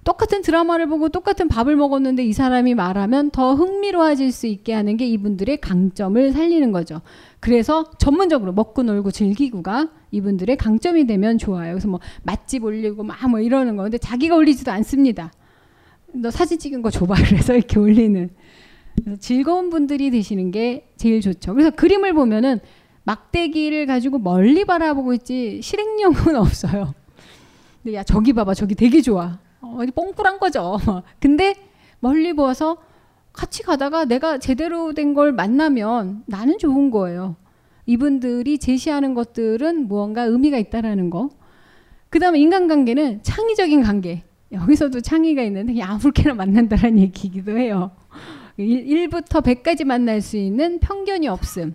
똑같은 드라마를 보고 똑같은 밥을 먹었는데 이 사람이 말하면 더 흥미로워질 수 있게 하는 게 이분들의 강점을 살리는 거죠. 그래서 전문적으로 먹고 놀고 즐기고가 이분들의 강점이 되면 좋아요. 그래서 뭐 맛집 올리고 막 뭐 이러는 거. 근데 자기가 올리지도 않습니다. 너 사진 찍은 거 줘봐. 그래서 이렇게 올리는. 즐거운 분들이 되시는 게 제일 좋죠. 그래서 그림을 보면은 막대기를 가지고 멀리 바라보고 있지 실행력은 없어요. 근데 야 저기 봐봐 저기 되게 좋아. 어, 뻥꾸란 거죠. 근데 멀리 보아서 같이 가다가 내가 제대로 된 걸 만나면 나는 좋은 거예요. 이분들이 제시하는 것들은 무언가 의미가 있다라는 거. 그 다음에 인간관계는 창의적인 관계. 여기서도 창의가 있는데 아무렇게나 만난다는 얘기이기도 해요. 1, 부터 100까지 만날 수 있는 편견이 없음.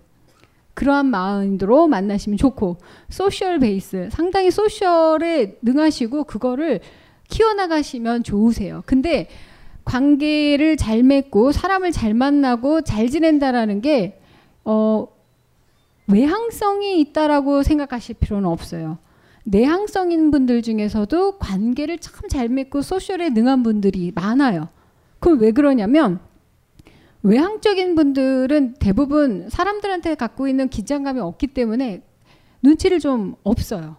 그러한 마음으로 만나시면 좋고 social base 상당히 social에 능하시고 그거를 키워나가시면 좋으세요. 근데 관계를 잘 맺고 사람을 잘 만나고 잘 지낸다라는 게 어, 외향성이 있다라고 생각하실 필요는 없어요. 내향성인 분들 중에서도 관계를 참 잘 맺고 social에 능한 분들이 많아요. 그럼 왜 그러냐면 외향적인 분들은 대부분 사람들한테 갖고 있는 긴장감이 없기 때문에 눈치를 좀 없어요.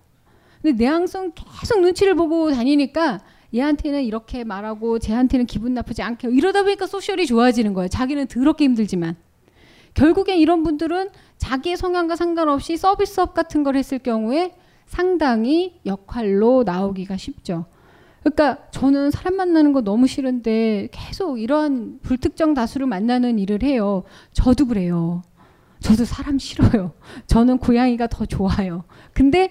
근데 내향성 계속 눈치를 보고 다니니까 얘한테는 이렇게 말하고 쟤한테는 기분 나쁘지 않게 이러다 보니까 소셜이 좋아지는 거예요. 자기는 더럽게 힘들지만 결국엔 이런 분들은 자기의 성향과 상관없이 서비스업 같은 걸 했을 경우에 상당히 역할로 나오기가 쉽죠. 그러니까 저는 사람 만나는 거 너무 싫은데 계속 이러한 불특정 다수를 만나는 일을 해요. 저도 그래요. 저도 사람 싫어요. 저는 고양이가 더 좋아요. 근데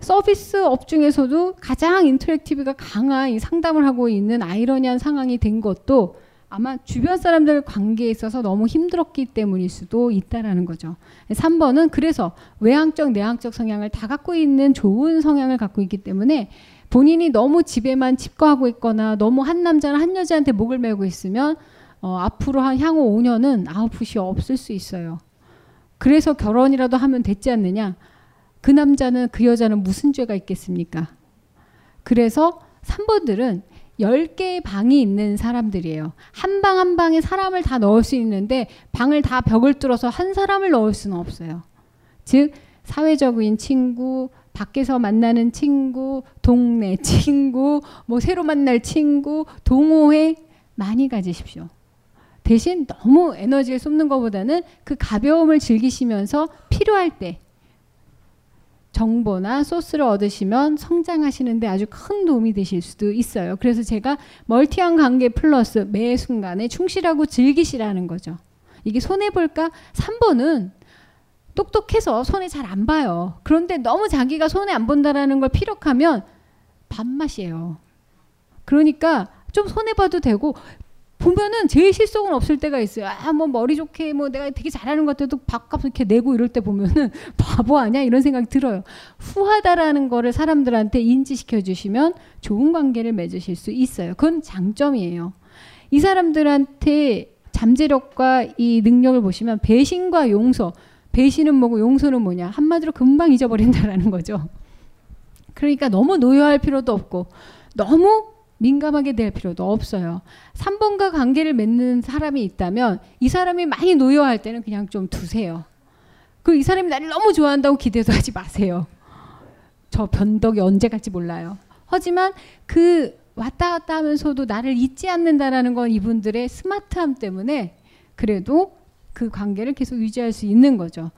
서비스 업 중에서도 가장 interactive가 강한 이 상담을 하고 있는 아이러니한 상황이 된 것도 아마 주변 사람들 관계에 있어서 너무 힘들었기 때문일 수도 있다라는 거죠. 3번은 그래서 외향적, 내향적 성향을 다 갖고 있는 좋은 성향을 갖고 있기 때문에 본인이 너무 집에만 칩거하고 있거나 너무 한 남자나 한 여자한테 목을 메고 있으면 어, 앞으로 한 향후 5년은 아웃풋이 없을 수 있어요. 그래서 결혼이라도 하면 됐지 않느냐? 그 남자는 그 여자는 무슨 죄가 있겠습니까? 그래서 3번들은 10개의 방이 있는 사람들이에요. 한방한 방에 사람을 다 넣을 수 있는데 방을 다 벽을 뚫어서 한 사람을 넣을 수는 없어요. 즉 사회적인 친구, 밖에서 만나는 친구, 동네 친구, 뭐 새로 만날 친구, 동호회 많이 가지십시오. 대신 너무 에너지를 쏟는 것보다는 그 가벼움을 즐기시면서 필요할 때 정보나 소스를 얻으시면 성장하시는데 아주 큰 도움이 되실 수도 있어요. 그래서 제가 멀티한 관계 플러스 매 순간에 충실하고 즐기시라는 거죠. 이게 손해볼까? 3번은 똑똑해서 손에 잘 안 봐요. 그런데 너무 자기가 손에 안 본다라는 걸 피력하면 밥맛이에요. 그러니까 좀 손해 봐도 되고 보면은 제일 실속은 없을 때가 있어요. 아, 뭐 머리 좋게 뭐 내가 되게 잘하는 것 같아도 밥값 이렇게 내고 이럴 때 보면은 바보 아니야 이런 생각이 들어요. 후하다라는 거를 사람들한테 인지시켜 주시면 좋은 관계를 맺으실 수 있어요. 그건 장점이에요. 이 사람들한테 잠재력과 이 능력을 보시면 배신과 용서 배신은 뭐고 용서는 뭐냐 한마디로 금방 잊어버린다라는 거죠. 그러니까 너무 노여할 필요도 없고 너무 민감하게 될 필요도 없어요. 3번과 관계를 맺는 사람이 있다면 이 사람이 많이 노여할 때는 그냥 좀 두세요. 그리고 이 사람이 나를 너무 좋아한다고 기대도 하지 마세요. 저 변덕이 언제 갈지 몰라요. 하지만 그 왔다 갔다 하면서도 나를 잊지 않는다라는 건 이분들의 스마트함 때문에 그래도 그 관계를 계속 유지할 수 있는 거죠.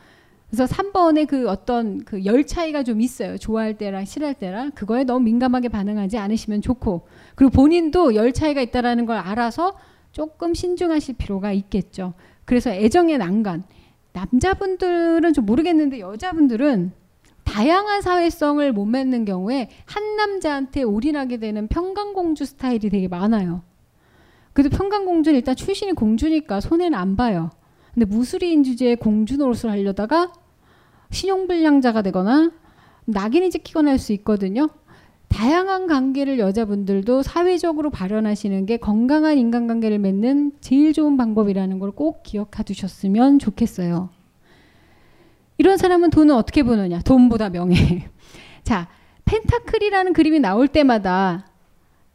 그래서 3번에 그 어떤 그 열 차이가 좀 있어요. 좋아할 때랑 싫어할 때랑 그거에 너무 민감하게 반응하지 않으시면 좋고 그리고 본인도 열 차이가 있다라는 걸 알아서 조금 신중하실 필요가 있겠죠. 그래서 애정의 난간 남자분들은 좀 모르겠는데 여자분들은 다양한 사회성을 못 맺는 경우에 한 남자한테 올인하게 되는 평강공주 스타일이 되게 많아요. 그래도 평강공주는 일단 출신이 공주니까 손해는 안 봐요. 근데 무술인 주제에 공주 노릇을 하려다가 신용불량자가 되거나 낙인이 찍히거나 할 수 있거든요. 다양한 관계를 여자분들도 사회적으로 발현하시는 게 건강한 인간관계를 맺는 제일 좋은 방법이라는 걸 꼭 기억해 두셨으면 좋겠어요. 이런 사람은 돈을 어떻게 버느냐? 돈보다 명예. 자, 펜타클이라는 그림이 나올 때마다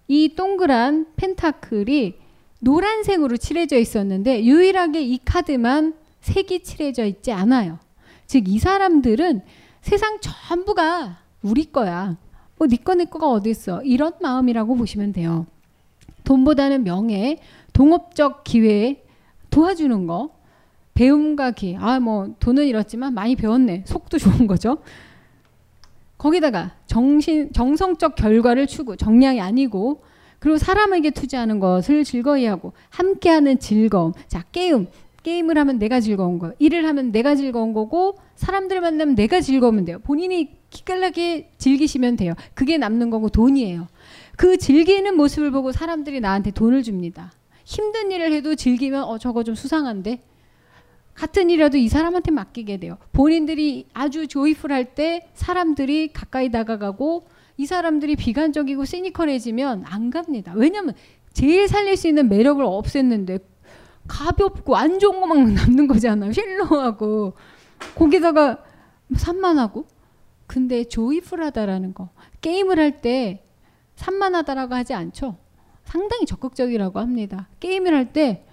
이 동그란 펜타클이 노란색으로 칠해져 있었는데 유일하게 이 카드만 색이 칠해져 있지 않아요. 즉 이 사람들은 세상 전부가 우리 거야. 뭐 니꺼 내 거가 어디 있어? 이런 마음이라고 보시면 돼요. 돈보다는 명예, 동업적 기회 도와주는 거, 배움과 기. 아, 뭐 돈은 잃었지만 많이 배웠네. 속도 좋은 거죠. 거기다가 정신 정성적 결과를 추구, 정량이 아니고 그리고 사람에게 투자하는 것을 즐거이 하고 함께하는 즐거움. 자, 게임. 게임을 하면 내가 즐거운 거. 일을 하면 내가 즐거운 거고 사람들 만나면 내가 즐거우면 돼요. 본인이 기깔나게 즐기시면 돼요. 그게 남는 거고 돈이에요. 그 즐기는 모습을 보고 사람들이 나한테 돈을 줍니다. 힘든 일을 해도 즐기면 어 저거 좀 수상한데 같은 일이라도 이 사람한테 맡기게 돼요. 본인들이 아주 조이풀할 때 사람들이 가까이 다가가고 이 사람들이 비관적이고 시니컬해지면 안 갑니다. 왜냐면 제일 살릴 수 있는 매력을 없앴는데 가볍고 안 좋은 것만 남는 거잖아요. 힐러하고 거기다가 산만하고 근데 조이풀하다라는 거 게임을 할 때 산만하다라고 하지 않죠. 상당히 적극적이라고 합니다. 게임을 할 때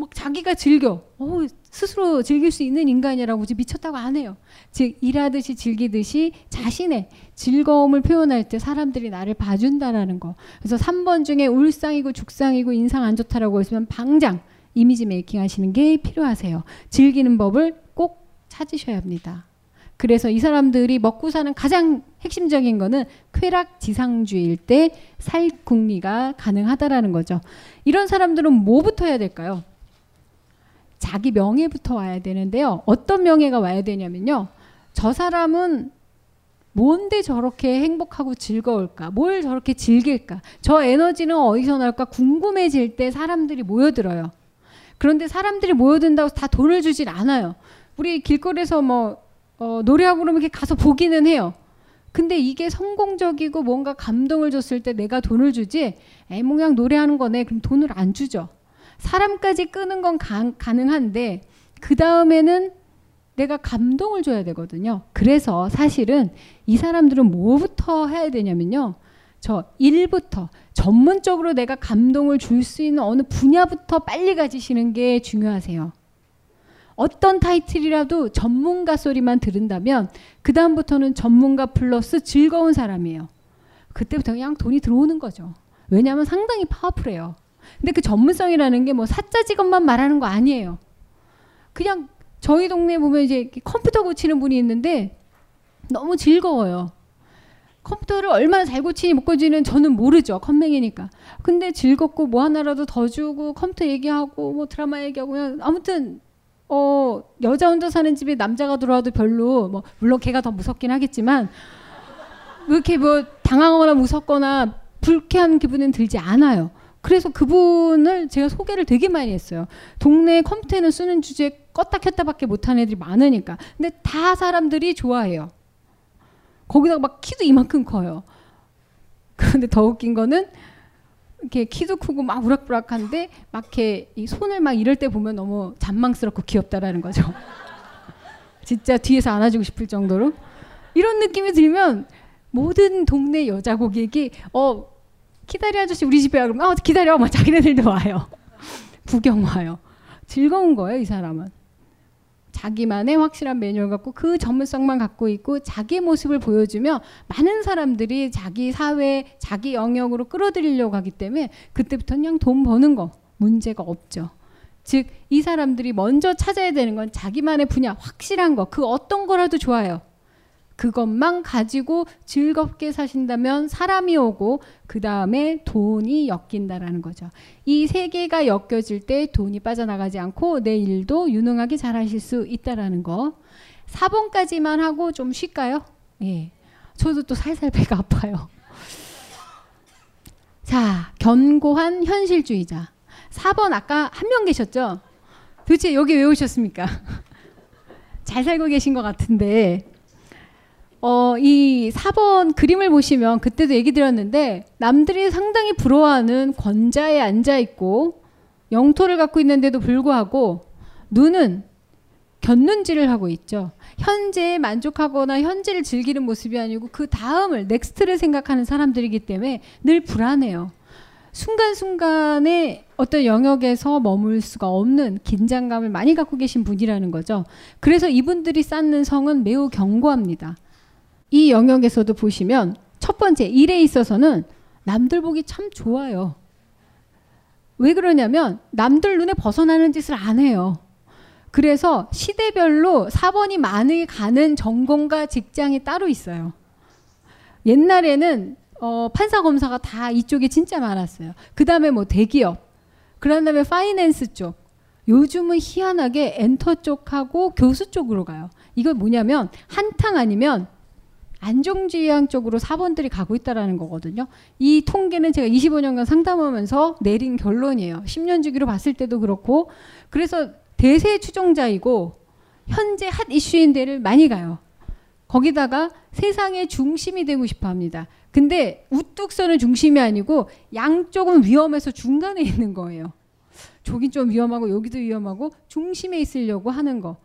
막 자기가 즐겨. 어, 스스로 즐길 수 있는 인간이라고 미쳤다고 안 해요. 즉 일하듯이 즐기듯이 자신의 즐거움을 표현할 때 사람들이 나를 봐준다라는 거. 그래서 3번 중에 울상이고 죽상이고 인상 안 좋다라고 했으면 방장 이미지 메이킹 하시는 게 필요하세요. 즐기는 법을 꼭 찾으셔야 합니다. 그래서 이 사람들이 먹고 사는 가장 핵심적인 거는 쾌락 지상주의일 때 살궁리가 가능하다라는 거죠. 이런 사람들은 뭐부터 해야 될까요? 자기 명예부터 와야 되는데요. 어떤 명예가 와야 되냐면요. 저 사람은 뭔데 저렇게 행복하고 즐거울까? 뭘 저렇게 즐길까? 저 에너지는 어디서 날까? 궁금해질 때 사람들이 모여들어요. 그런데 사람들이 모여든다고 다 돈을 주질 않아요. 우리 길거리에서 뭐 어, 노래하고 그러면 이렇게 가서 보기는 해요. 근데 이게 성공적이고 뭔가 감동을 줬을 때 내가 돈을 주지 애몽양 노래하는 거네 그럼 돈을 안 주죠. 사람까지 끄는 건 가, 가능한데 그 다음에는 내가 감동을 줘야 되거든요. 그래서 사실은 이 사람들은 뭐부터 해야 되냐면요. 저 일부터 전문적으로 내가 감동을 줄 수 있는 어느 분야부터 빨리 가지시는 게 중요하세요. 어떤 타이틀이라도 전문가 소리만 들은다면 그 다음부터는 전문가 플러스 즐거운 사람이에요. 그때부터 그냥 돈이 들어오는 거죠. 왜냐하면 상당히 파워풀해요. 근데 그 전문성이라는 게 뭐 사자 직업만 말하는 거 아니에요. 그냥 저희 동네 보면 이제 컴퓨터 고치는 분이 있는데 너무 즐거워요. 컴퓨터를 얼마나 잘 고치니 못 고치는 저는 모르죠. 컴맹이니까. 근데 즐겁고 뭐 하나라도 더 주고 컴퓨터 얘기하고 뭐 드라마 얘기하고 그냥 아무튼 어 여자 혼자 사는 집에 남자가 들어와도 별로 뭐 물론 걔가 더 무섭긴 하겠지만 그렇게 뭐 당황하거나 무섭거나 불쾌한 기분은 들지 않아요. 그래서 그분을 제가 소개를 되게 많이 했어요. 동네 컴퓨터는 쓰는 주제 껐다 켰다밖에 못하는 애들이 많으니까. 근데 다 사람들이 좋아해요. 거기다가 막 키도 이만큼 커요. 그런데 더 웃긴 거는 이렇게 키도 크고 막 우락부락한데 막 이렇게 이 손을 막 이럴 때 보면 너무 잔망스럽고 귀엽다라는 거죠. 진짜 뒤에서 안아주고 싶을 정도로 이런 느낌이 들면 모든 동네 여자 고객이 어 기다려 아저씨 우리 집에 와 그러면 어 기다려 막 자기네들도 와요. 구경 와요. 즐거운 거예요 이 사람은. 자기만의 확실한 매뉴얼 갖고 그 전문성만 갖고 있고 자기 모습을 보여주며 많은 사람들이 자기 사회, 자기 영역으로 끌어들이려고 하기 때문에 그때부터 그냥 돈 버는 거 문제가 없죠. 즉, 이 사람들이 먼저 찾아야 되는 건 자기만의 분야, 확실한 거, 그 어떤 거라도 좋아요. 그것만 가지고 즐겁게 사신다면 사람이 오고 그 다음에 돈이 엮인다라는 거죠. 이 세 개가 엮여질 때 돈이 빠져나가지 않고 내 일도 유능하게 잘 하실 수 있다라는 거. 4번까지만 하고 좀 쉴까요? 예. 저도 또 살살 배가 아파요. 자, 견고한 현실주의자. 4번 아까 한 명 계셨죠? 도대체 여기 왜 오셨습니까? 잘 살고 계신 것 같은데 어, 이 4번 그림을 보시면 그때도 얘기 드렸는데 남들이 상당히 부러워하는 권좌에 앉아 있고 영토를 갖고 있는데도 불구하고 눈은 곁눈질을 하고 있죠. 현재에 만족하거나 현재를 즐기는 모습이 아니고 그 다음을 next를 생각하는 사람들이기 때문에 늘 불안해요. 순간순간에 어떤 영역에서 머물 수가 없는 긴장감을 많이 갖고 계신 분이라는 거죠. 그래서 이분들이 쌓는 성은 매우 견고합니다. 이 영역에서도 보시면 첫 번째 일에 있어서는 남들 보기 참 좋아요. 왜 그러냐면 남들 눈에 벗어나는 짓을 안 해요. 그래서 시대별로 4번이 많이 가는 전공과 직장이 따로 있어요. 옛날에는 어, 판사 검사가 다 이쪽에 진짜 많았어요. 그 다음에 뭐 대기업, 그런 다음에 파이낸스 쪽. 요즘은 희한하게 엔터 쪽하고 교수 쪽으로 가요. 이거 뭐냐면 한탕 아니면 안정지향 쪽으로 사번들이 가고 있다라는 거거든요. 이 통계는 제가 25년간 상담하면서 내린 결론이에요. 10년 주기로 봤을 때도 그렇고 그래서 대세 추종자이고 현재 핫 이슈인 데를 많이 가요. 거기다가 세상의 중심이 되고 싶어 합니다. 근데 우뚝 서는 중심이 아니고 양쪽은 위험해서 중간에 있는 거예요. 저긴 좀 위험하고 여기도 위험하고 중심에 있으려고 하는 거.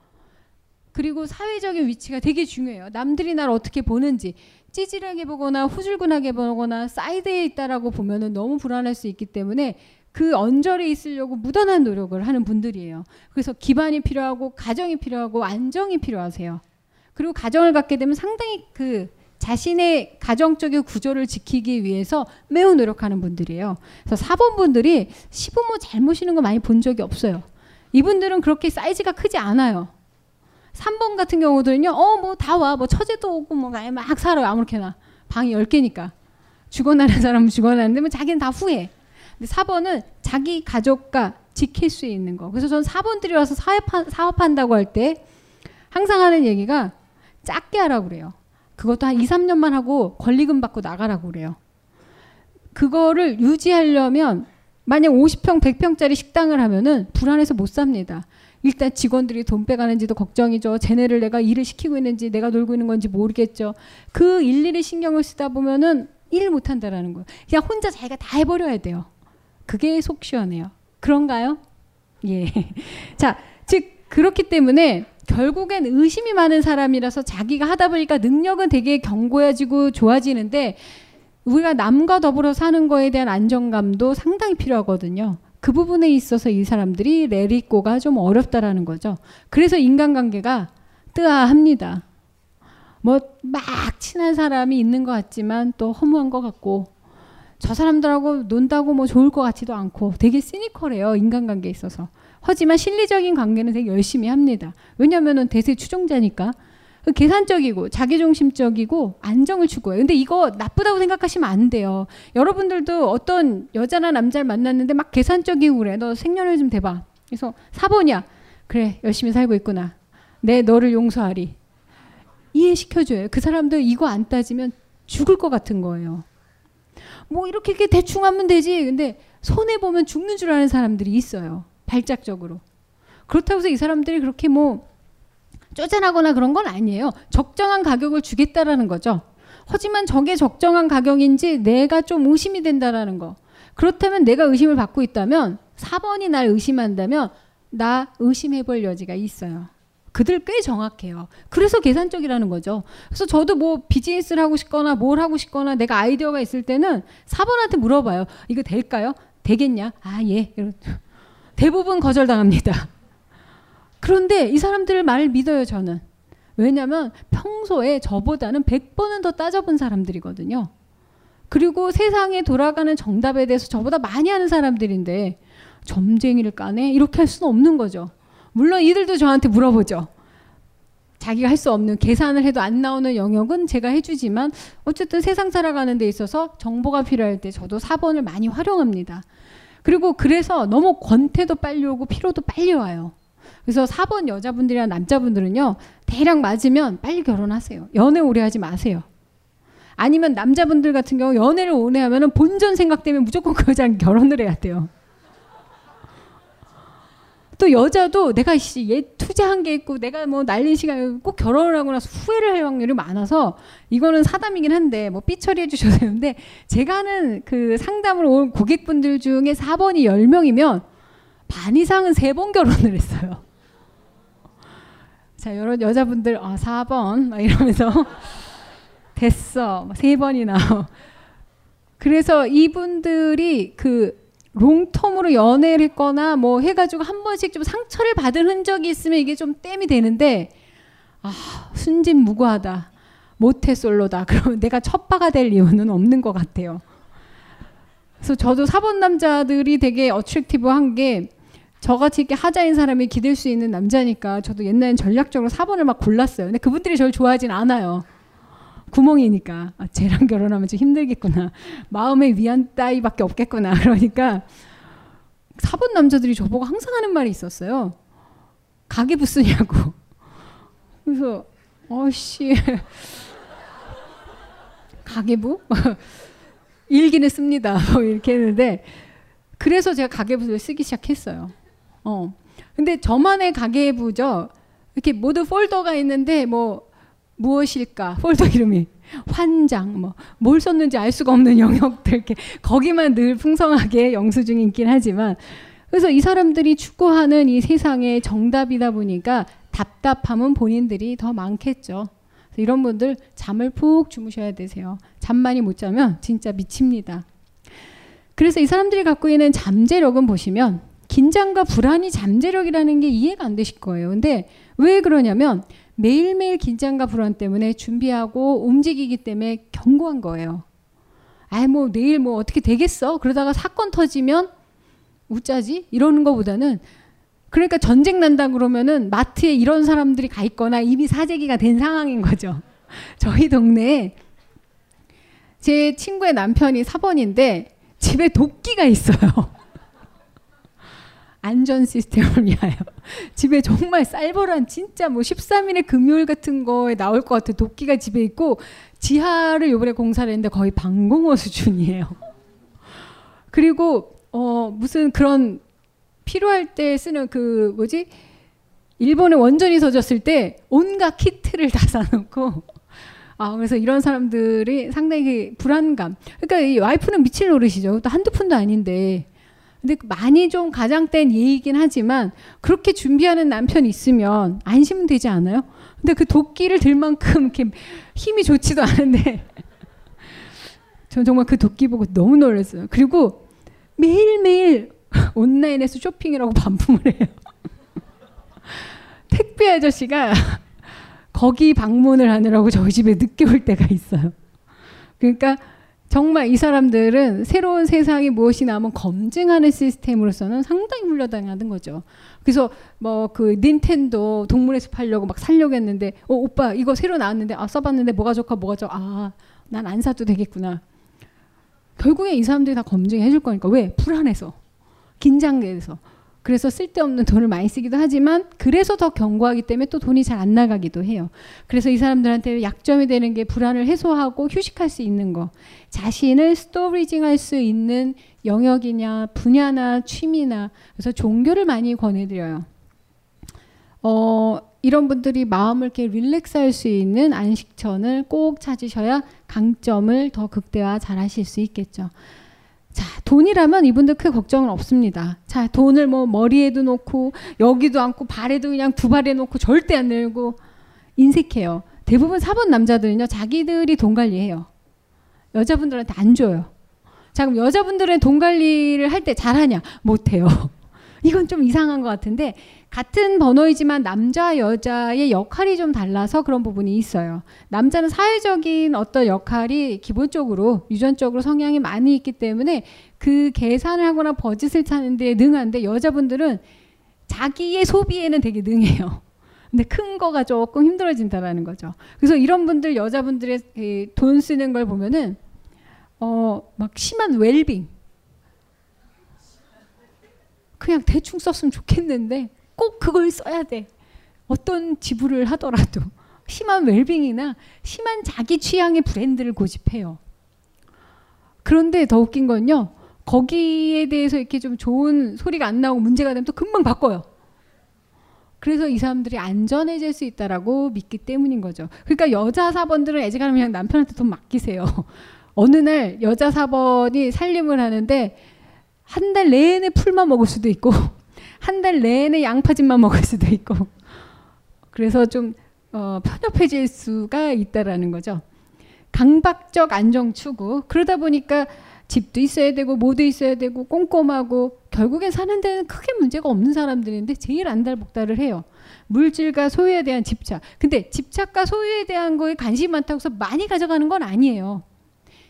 그리고 사회적인 위치가 되게 중요해요. 남들이 날 어떻게 보는지 찌질하게 보거나 후줄근하게 보거나 사이드에 있다라고 보면은 너무 불안할 수 있기 때문에 그 언저리에 있으려고 무던한 노력을 하는 분들이에요. 그래서 기반이 필요하고 가정이 필요하고 안정이 필요하세요. 그리고 가정을 갖게 되면 상당히 그 자신의 가정적인 구조를 지키기 위해서 매우 노력하는 분들이에요. 그래서 4번 분들이 시부모 잘 모시는 거 많이 본 적이 없어요. 이분들은 그렇게 사이즈가 크지 않아요. 3번 같은 경우도는요, 어, 뭐 다 와. 뭐 처제도 오고 뭐막 살아요. 아무렇게나. 방이 10개니까. 죽어나는 사람은 죽어나는데 뭐 자기는 다 후회. 근데 4번은 자기 가족과 지킬 수 있는 거. 그래서 저는 4번들이 와서 사업한, 사업한다고 할 때 항상 하는 얘기가 작게 하라고 그래요. 그것도 한 2, 3년만 하고 권리금 받고 나가라고 그래요. 그거를 유지하려면 만약 50평, 100평짜리 식당을 하면은 불안해서 못 삽니다. 일단 직원들이 돈 빼가는지도 걱정이죠. 쟤네를 내가 일을 시키고 있는지 내가 놀고 있는 건지 모르겠죠. 그 일일이 신경을 쓰다 보면은 일 못한다라는 거예요. 그냥 혼자 자기가 다 해버려야 돼요. 그게 속 시원해요. 그런가요? 예. 자, 즉 그렇기 때문에 결국엔 의심이 많은 사람이라서 자기가 하다 보니까 능력은 되게 견고해지고 좋아지는데 우리가 남과 더불어 사는 거에 대한 안정감도 상당히 필요하거든요. 그 부분에 있어서 이 사람들이 레리꼬가 좀 어렵다라는 거죠. 그래서 인간관계가 뜨아합니다. 뭐 막 친한 사람이 있는 것 같지만 또 허무한 것 같고 저 사람들하고 논다고 뭐 좋을 것 같지도 않고 되게 시니컬해요 인간관계에 있어서. 하지만 실리적인 관계는 되게 열심히 합니다. 왜냐하면 대세 추종자니까. 계산적이고 자기중심적이고 안정을 추구해요. 근데 이거 나쁘다고 생각하시면 안 돼요. 여러분들도 어떤 여자나 남자를 만났는데 막 계산적이고 그래. 너 생년을 좀 대봐. 그래서 4번이야. 그래 열심히 살고 있구나. 내 너를 용서하리. 이해시켜줘요. 그 사람들 이거 안 따지면 죽을 것 같은 거예요. 뭐 이렇게, 이렇게 대충 하면 되지. 근데 손해 보면 죽는 줄 아는 사람들이 있어요. 발작적으로. 그렇다고 해서 이 사람들이 그렇게 뭐 쪼잔하거나 그런 건 아니에요. 적정한 가격을 주겠다라는 거죠. 하지만 저게 적정한 가격인지 내가 좀 의심이 된다라는 거. 그렇다면 내가 의심을 받고 있다면 4번이 날 의심한다면 나 의심해 볼 여지가 있어요. 그들 꽤 정확해요. 그래서 계산적이라는 거죠. 그래서 저도 뭐 비즈니스를 하고 싶거나 뭘 하고 싶거나 내가 아이디어가 있을 때는 4번한테 물어봐요. 이거 될까요? 되겠냐? 아, 예. 대부분 거절당합니다. 그런데 이 사람들 말을 믿어요, 저는. 왜냐면 평소에 저보다는 100번은 더 따져본 사람들이거든요. 그리고 세상에 돌아가는 정답에 대해서 저보다 많이 아는 사람들인데 점쟁이를 까네? 이렇게 할 수는 없는 거죠. 물론 이들도 저한테 물어보죠. 자기가 할 수 없는 계산을 해도 안 나오는 영역은 제가 해주지만 어쨌든 세상 살아가는 데 있어서 정보가 필요할 때 저도 4번을 많이 활용합니다. 그리고 그래서 너무 권태도 빨리 오고 피로도 빨리 와요. 그래서 4번 여자분들이나 남자분들은요, 대략 맞으면 빨리 결혼하세요. 연애 오래 하지 마세요. 아니면 남자분들 같은 경우 연애를 오래 하면은 본전 생각 때문에 무조건 그 여자랑 결혼을 해야 돼요. 또 여자도 내가 얘 투자한 게 있고 내가 뭐 날린 시간에 꼭 결혼을 하고 나서 후회를 할 확률이 많아서 이거는 사담이긴 한데 뭐 삐처리해 주셔도 되는데 제가 하는 그 상담을 온 고객분들 중에 4번이 10명이면 반 이상은 세 번 결혼을 했어요. 자, 여러 여자분들 아, 4번 막 이러면서 됐어. 세 번이나. 그래서 이분들이 그 롱텀으로 연애를 했거나 뭐 해가지고 한 번씩 좀 상처를 받은 흔적이 있으면 이게 좀 땜이 되는데 아 순진무구하다 모태솔로다 그러면 내가 첫바가 될 이유는 없는 것 같아요. 그래서 저도 사본 남자들이 되게 어트랙티브한 게 저같이 이렇게 하자인 사람이 기댈 수 있는 남자니까 저도 옛날엔 전략적으로 4번을 막 골랐어요. 근데 그분들이 저를 좋아하진 않아요. 구멍이니까 아, 쟤랑 결혼하면 좀 힘들겠구나. 마음의 위안 따위밖에 없겠구나. 그러니까 4번 남자들이 저보고 항상 하는 말이 있었어요. 가계부 쓰냐고. 그래서 어씨 가계부 일기는 씁니다. 뭐 이렇게 했는데 그래서 제가 가계부를 쓰기 시작했어요. 어. 근데 저만의 가계부죠. 이렇게 모두 폴더가 있는데 뭐 무엇일까? 폴더 이름이 환장 뭐 뭘 썼는지 알 수가 없는 영역들 이렇게 거기만 늘 풍성하게 영수증이 있긴 하지만 그래서 이 사람들이 추구하는 이 세상의 정답이다 보니까 답답함은 본인들이 더 많겠죠. 이런 분들 잠을 푹 주무셔야 되세요. 잠 많이 못 자면 진짜 미칩니다. 그래서 이 사람들이 갖고 있는 잠재력은 보시면 긴장과 불안이 잠재력이라는 게 이해가 안 되실 거예요. 근데 왜 그러냐면 매일매일 긴장과 불안 때문에 준비하고 움직이기 때문에 견고한 거예요. 아, 뭐 내일 뭐 어떻게 되겠어? 그러다가 사건 터지면 웃자지? 이러는 것보다는 그러니까 전쟁 난다 그러면은 마트에 이런 사람들이 가 있거나 이미 사재기가 된 상황인 거죠. 저희 동네에 제 친구의 남편이 사번인데 집에 도끼가 있어요. 안전 시스템을 위하여. 집에 정말 쌀벌한 진짜 뭐 13일의 금요일 같은 거에 나올 것 같아. 도끼가 집에 있고 지하를 요번에 공사를 했는데 거의 방공호 수준이에요. 그리고 어 무슨 그런 필요할 때 쓰는 그 뭐지? 일본에 원전이 터졌을 때 온갖 키트를 다 사놓고 아 그래서 이런 사람들이 상당히 불안감. 그러니까 이 와이프는 미칠 노릇이죠. 또 한두 푼도 아닌데 근데 많이 좀 가장된 예이긴 하지만 그렇게 준비하는 남편이 있으면 안심은 되지 않아요? 근데 그 도끼를 들 만큼 이렇게 힘이 좋지도 않은데 전 정말 그 도끼 보고 너무 놀랐어요. 그리고 매일매일 온라인에서 쇼핑이라고 반품을 해요. 택배 아저씨가 거기 방문을 하느라고 저희 집에 늦게 올 때가 있어요. 그러니까 정말 이 사람들은 새로운 세상이 무엇이 나오면 검증하는 시스템으로서는 상당히 물려당하는 거죠. 그래서 뭐 그 닌텐도 동물에서 팔려고 막 살려고 했는데 어 오빠 이거 새로 나왔는데 아 써봤는데 뭐가 좋고 뭐가 좋아? 아난 안 사도 되겠구나. 결국에 이 사람들이 다 검증해 줄 거니까. 왜? 불안해서. 긴장돼서 그래서 쓸데없는 돈을 많이 쓰기도 하지만 그래서 더 견고하기 때문에 또 돈이 잘 안 나가기도 해요. 그래서 이 사람들한테 약점이 되는 게 불안을 해소하고 휴식할 수 있는 거. 자신을 스토리징할 수 있는 영역이냐 분야나 취미나 그래서 종교를 많이 권해드려요. 어, 이런 분들이 마음을 이렇게 릴렉스할 수 있는 안식처를 꼭 찾으셔야 강점을 더 극대화 잘 하실 수 있겠죠. 자, 돈이라면 이분들 크게 걱정은 없습니다. 자, 돈을 뭐 머리에도 놓고 여기도 않고 발에도 그냥 두 발에 놓고 절대 안 늘고 인색해요. 대부분 사본 남자들은요, 자기들이 돈 관리해요. 여자분들한테 안 줘요. 자, 그럼 여자분들은 돈 관리를 할 때 잘하냐? 못해요. 이건 좀 이상한 것 같은데 같은 번호이지만 남자 여자의 역할이 좀 달라서 그런 부분이 있어요. 남자는 사회적인 어떤 역할이 기본적으로 유전적으로 성향이 많이 있기 때문에 그 계산을 하거나 버짓을 찾는 데 능한데 여자분들은 자기의 소비에는 되게 능해요. 근데 큰 거가 조금 힘들어진다라는 거죠. 그래서 이런 분들 여자분들의 돈 쓰는 걸 보면은 어 막 심한 웰빙 그냥 대충 썼으면 좋겠는데 꼭 그걸 써야 돼. 어떤 지불을 하더라도 심한 웰빙이나 심한 자기 취향의 브랜드를 고집해요. 그런데 더 웃긴 건요. 거기에 대해서 이렇게 좀 좋은 소리가 안 나오고 문제가 되면 또 금방 바꿔요. 그래서 이 사람들이 안전해질 수 있다라고 믿기 때문인 거죠. 그러니까 여자 사번들은 애지간하면 그냥 남편한테 돈 맡기세요. 어느 날 여자 사번이 살림을 하는데 한 달 내내 풀만 먹을 수도 있고 한 달 내내 양파즙만 먹을 수도 있고 그래서 좀 어, 편협해질 수가 있다라는 거죠. 강박적 안정 추구. 그러다 보니까 집도 있어야 되고 뭐도 있어야 되고 꼼꼼하고 결국엔 사는 데는 크게 문제가 없는 사람들인데 제일 안달복달을 해요. 물질과 소유에 대한 집착. 근데 집착과 소유에 대한 거에 관심이 많다고 해서 많이 가져가는 건 아니에요.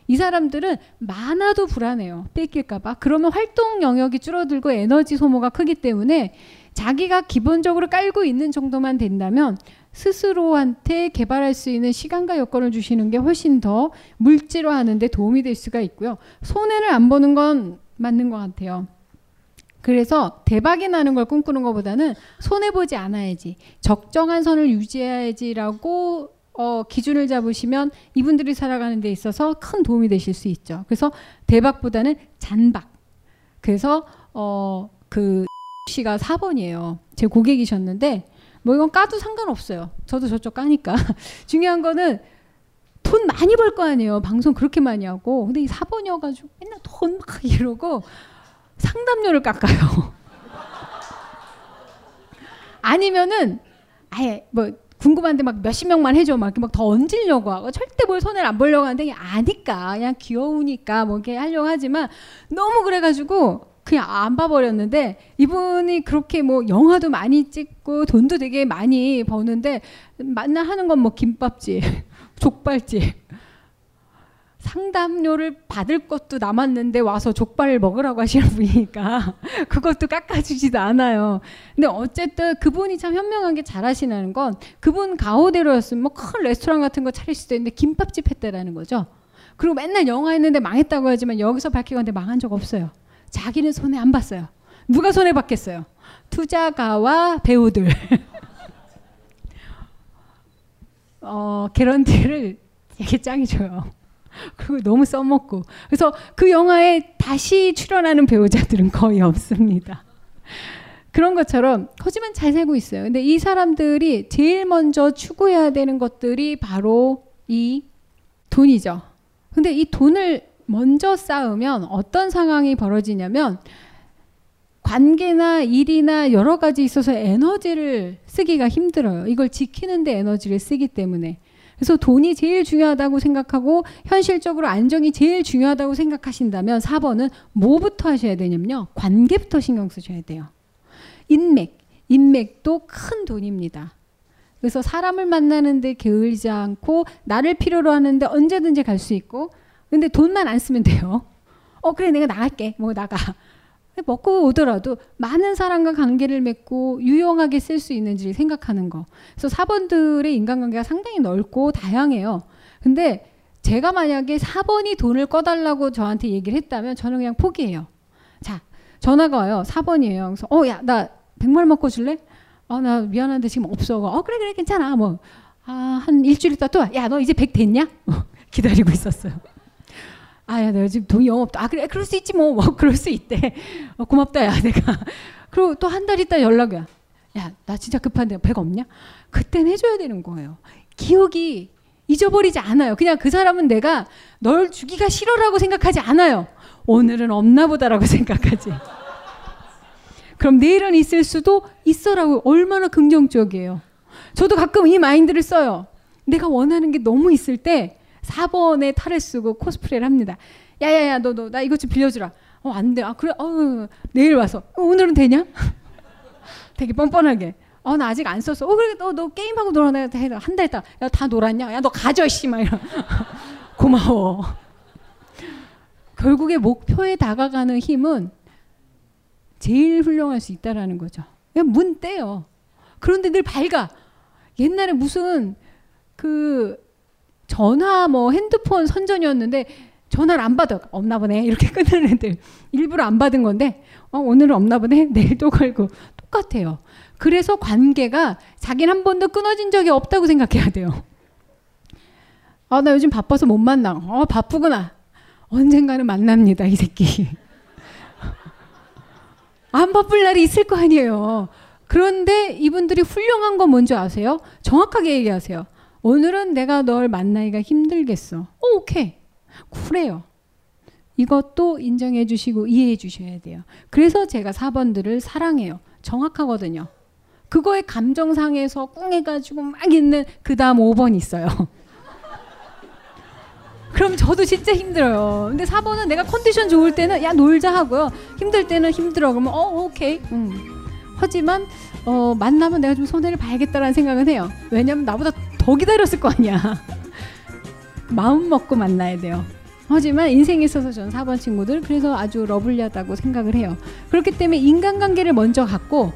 이 사람들은 많아도 불안해요. 뺏길까봐. 그러면 활동 영역이 줄어들고 에너지 소모가 크기 때문에 자기가 기본적으로 깔고 있는 정도만 된다면 스스로한테 개발할 수 있는 시간과 여건을 주시는 게 훨씬 더 물질화하는 데 도움이 될 수가 있고요. 손해를 안 보는 건 맞는 것 같아요. 그래서 대박이 나는 걸 꿈꾸는 것보다는 손해 보지 않아야지 적정한 선을 유지해야지라고 어, 기준을 잡으시면 이분들이 살아가는 데 있어서 큰 도움이 되실 수 있죠. 그래서 대박보다는 잔박. 그래서 어, 그 씨가 4번이에요. 제 고객이셨는데 뭐 이건 까도 상관없어요. 저도 저쪽 까니까. 중요한 거는 돈 많이 벌 거 아니에요. 방송 그렇게 많이 하고. 근데 이 4번이어가지고 맨날 돈 막 이러고 상담료를 깎아요. 아니면은 아예 뭐 궁금한데 막 몇십 명만 해줘. 막 이렇게 막더 얹으려고 하고 절대 뭘 손해를 안 보려고 하는데 아니까. 그냥 귀여우니까 뭐 이렇게 하려고 하지만 너무 그래가지고 그냥 안 봐버렸는데 이분이 그렇게 뭐 영화도 많이 찍고 돈도 되게 많이 버는데 만나 하는 건 뭐 김밥집, 족발집 상담료를 받을 것도 남았는데 와서 족발을 먹으라고 하시는 분이니까 그것도 깎아주지도 않아요. 근데 어쨌든 그분이 참 현명하게 잘하시는 건 그분 가오대로였으면 뭐 큰 레스토랑 같은 거 차릴 수도 있는데 김밥집 했다라는 거죠. 그리고 맨날 영화 했는데 망했다고 하지만 여기서 밝히건데 망한 적 없어요. 자기는 손해 안 봤어요. 누가 손해 봤겠어요? 투자가와 배우들. 어, 개런티를 되게 짱이 줘요. 그리고 너무 써먹고. 그래서 그 영화에 다시 출연하는 배우자들은 거의 없습니다. 그런 것처럼 하지만 잘 살고 있어요. 근데 이 사람들이 제일 먼저 추구해야 되는 것들이 바로 이 돈이죠. 근데 이 돈을 먼저 쌓으면 어떤 상황이 벌어지냐면 관계나 일이나 여러 가지 있어서 에너지를 쓰기가 힘들어요. 이걸 지키는데 에너지를 쓰기 때문에. 그래서 돈이 제일 중요하다고 생각하고 현실적으로 안정이 제일 중요하다고 생각하신다면 4번은 뭐부터 하셔야 되냐면요. 관계부터 신경 쓰셔야 돼요. 인맥. 인맥도 큰 돈입니다. 그래서 사람을 만나는데 게을리지 않고 나를 필요로 하는데 언제든지 갈 수 있고 근데 돈만 안 쓰면 돼요. 어 그래 내가 나갈게. 뭐 나가. 먹고 오더라도 많은 사람과 관계를 맺고 유용하게 쓸 수 있는지 생각하는 거. 그래서 사번들의 인간관계가 상당히 넓고 다양해요. 근데 제가 만약에 4번이 돈을 꺼달라고 저한테 얘기를 했다면 저는 그냥 포기해요. 자, 전화가 와요. 4번이에요. 그래서 어, 야, 나 백말 먹고 줄래? 어, 나 미안한데 지금 없어. 어, 그래, 그래, 괜찮아. 뭐, 아, 한 일주일 있다 또 와. 야, 너 이제 백 됐냐? 기다리고 있었어요. 아야 내가 지금 돈이 영 없다. 아 그래 그럴 수 있지 뭐. 뭐 그럴 수 있대. 어, 고맙다 야 내가. 그리고 또 한 달 있다 연락이야. 야나 진짜 급한데 백 없냐? 그땐 해줘야 되는 거예요. 기억이 잊어버리지 않아요. 그냥 그 사람은 내가 널 주기가 싫어라고 생각하지 않아요. 오늘은 없나 보다라고 생각하지. 그럼 내일은 있을 수도 있어라고 얼마나 긍정적이에요. 저도 가끔 이 마인드를 써요. 내가 원하는 게 너무 있을 때 4번에 탈을 쓰고 코스프레를 합니다. 야야야 너 너 나 이것 좀 빌려주라. 어 안 돼. 아 그래. 어 내일 와서. 어, 오늘은 되냐? 되게 뻔뻔하게. 어 나 아직 안 썼어. 어 그래 너너 게임하고 놀아내 한달 있다. 야 다 놀았냐? 야 너 가져 씨막. 고마워. 결국에 목표에 다가가는 힘은 제일 훌륭할 수 있다라는 거죠. 그냥 문 떼요. 그런데 늘 밝아. 옛날에 무슨 그 전화 뭐 핸드폰 선전이었는데 전화를 안 받아 없나 보네 이렇게 끊는 애들 일부러 안 받은 건데 어, 오늘은 없나 보네 내일 또 걸고 똑같아요. 그래서 관계가 자기는 한 번도 끊어진 적이 없다고 생각해야 돼요. 아 나 요즘 바빠서 못 만나. 어 바쁘구나. 언젠가는 만납니다 이 새끼. 안 바쁠 날이 있을 거 아니에요. 그런데 이분들이 훌륭한 건 뭔지 아세요? 정확하게 얘기하세요. 오늘은 내가 널 만나기가 힘들겠어. 오, 오케이. 쿨해요. 이것도 인정해 주시고 이해해 주셔야 돼요. 그래서 제가 4번들을 사랑해요. 정확하거든요. 그거에 감정상해서 꿍해가지고 막 있는 그 다음 5번 있어요. 그럼 저도 진짜 힘들어요. 근데 4번은 내가 컨디션 좋을 때는 야 놀자 하고요. 힘들 때는 힘들어. 그러면 어 오케이. 음. 하지만 어, 만나면 내가 좀 손해를 봐야겠다라는 생각은 해요. 왜냐면 나보다 더 기다렸을 거 아니야. 마음 먹고 만나야 돼요. 하지만 인생에 있어서 저는 4번 친구들 그래서 아주 러블리하다고 생각을 해요. 그렇기 때문에 인간관계를 먼저 갖고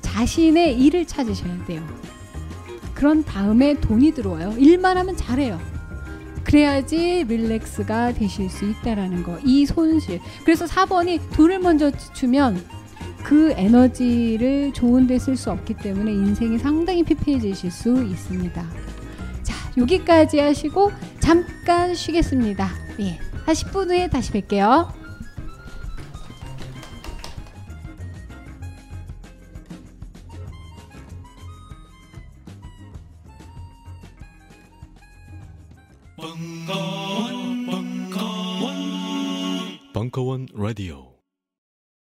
자신의 일을 찾으셔야 돼요. 그런 다음에 돈이 들어와요. 일만 하면 잘해요. 그래야지 릴렉스가 되실 수 있다라는 거. 이 손실. 그래서 4번이 돈을 먼저 주면 그 에너지를 좋은 데 쓸 수 없기 때문에 인생이 상당히 피폐해지실 수 있습니다. 자, 여기까지 하시고 잠깐 쉬겠습니다. 예. 한 10분 후에 다시 뵐게요. 벙커원 라디오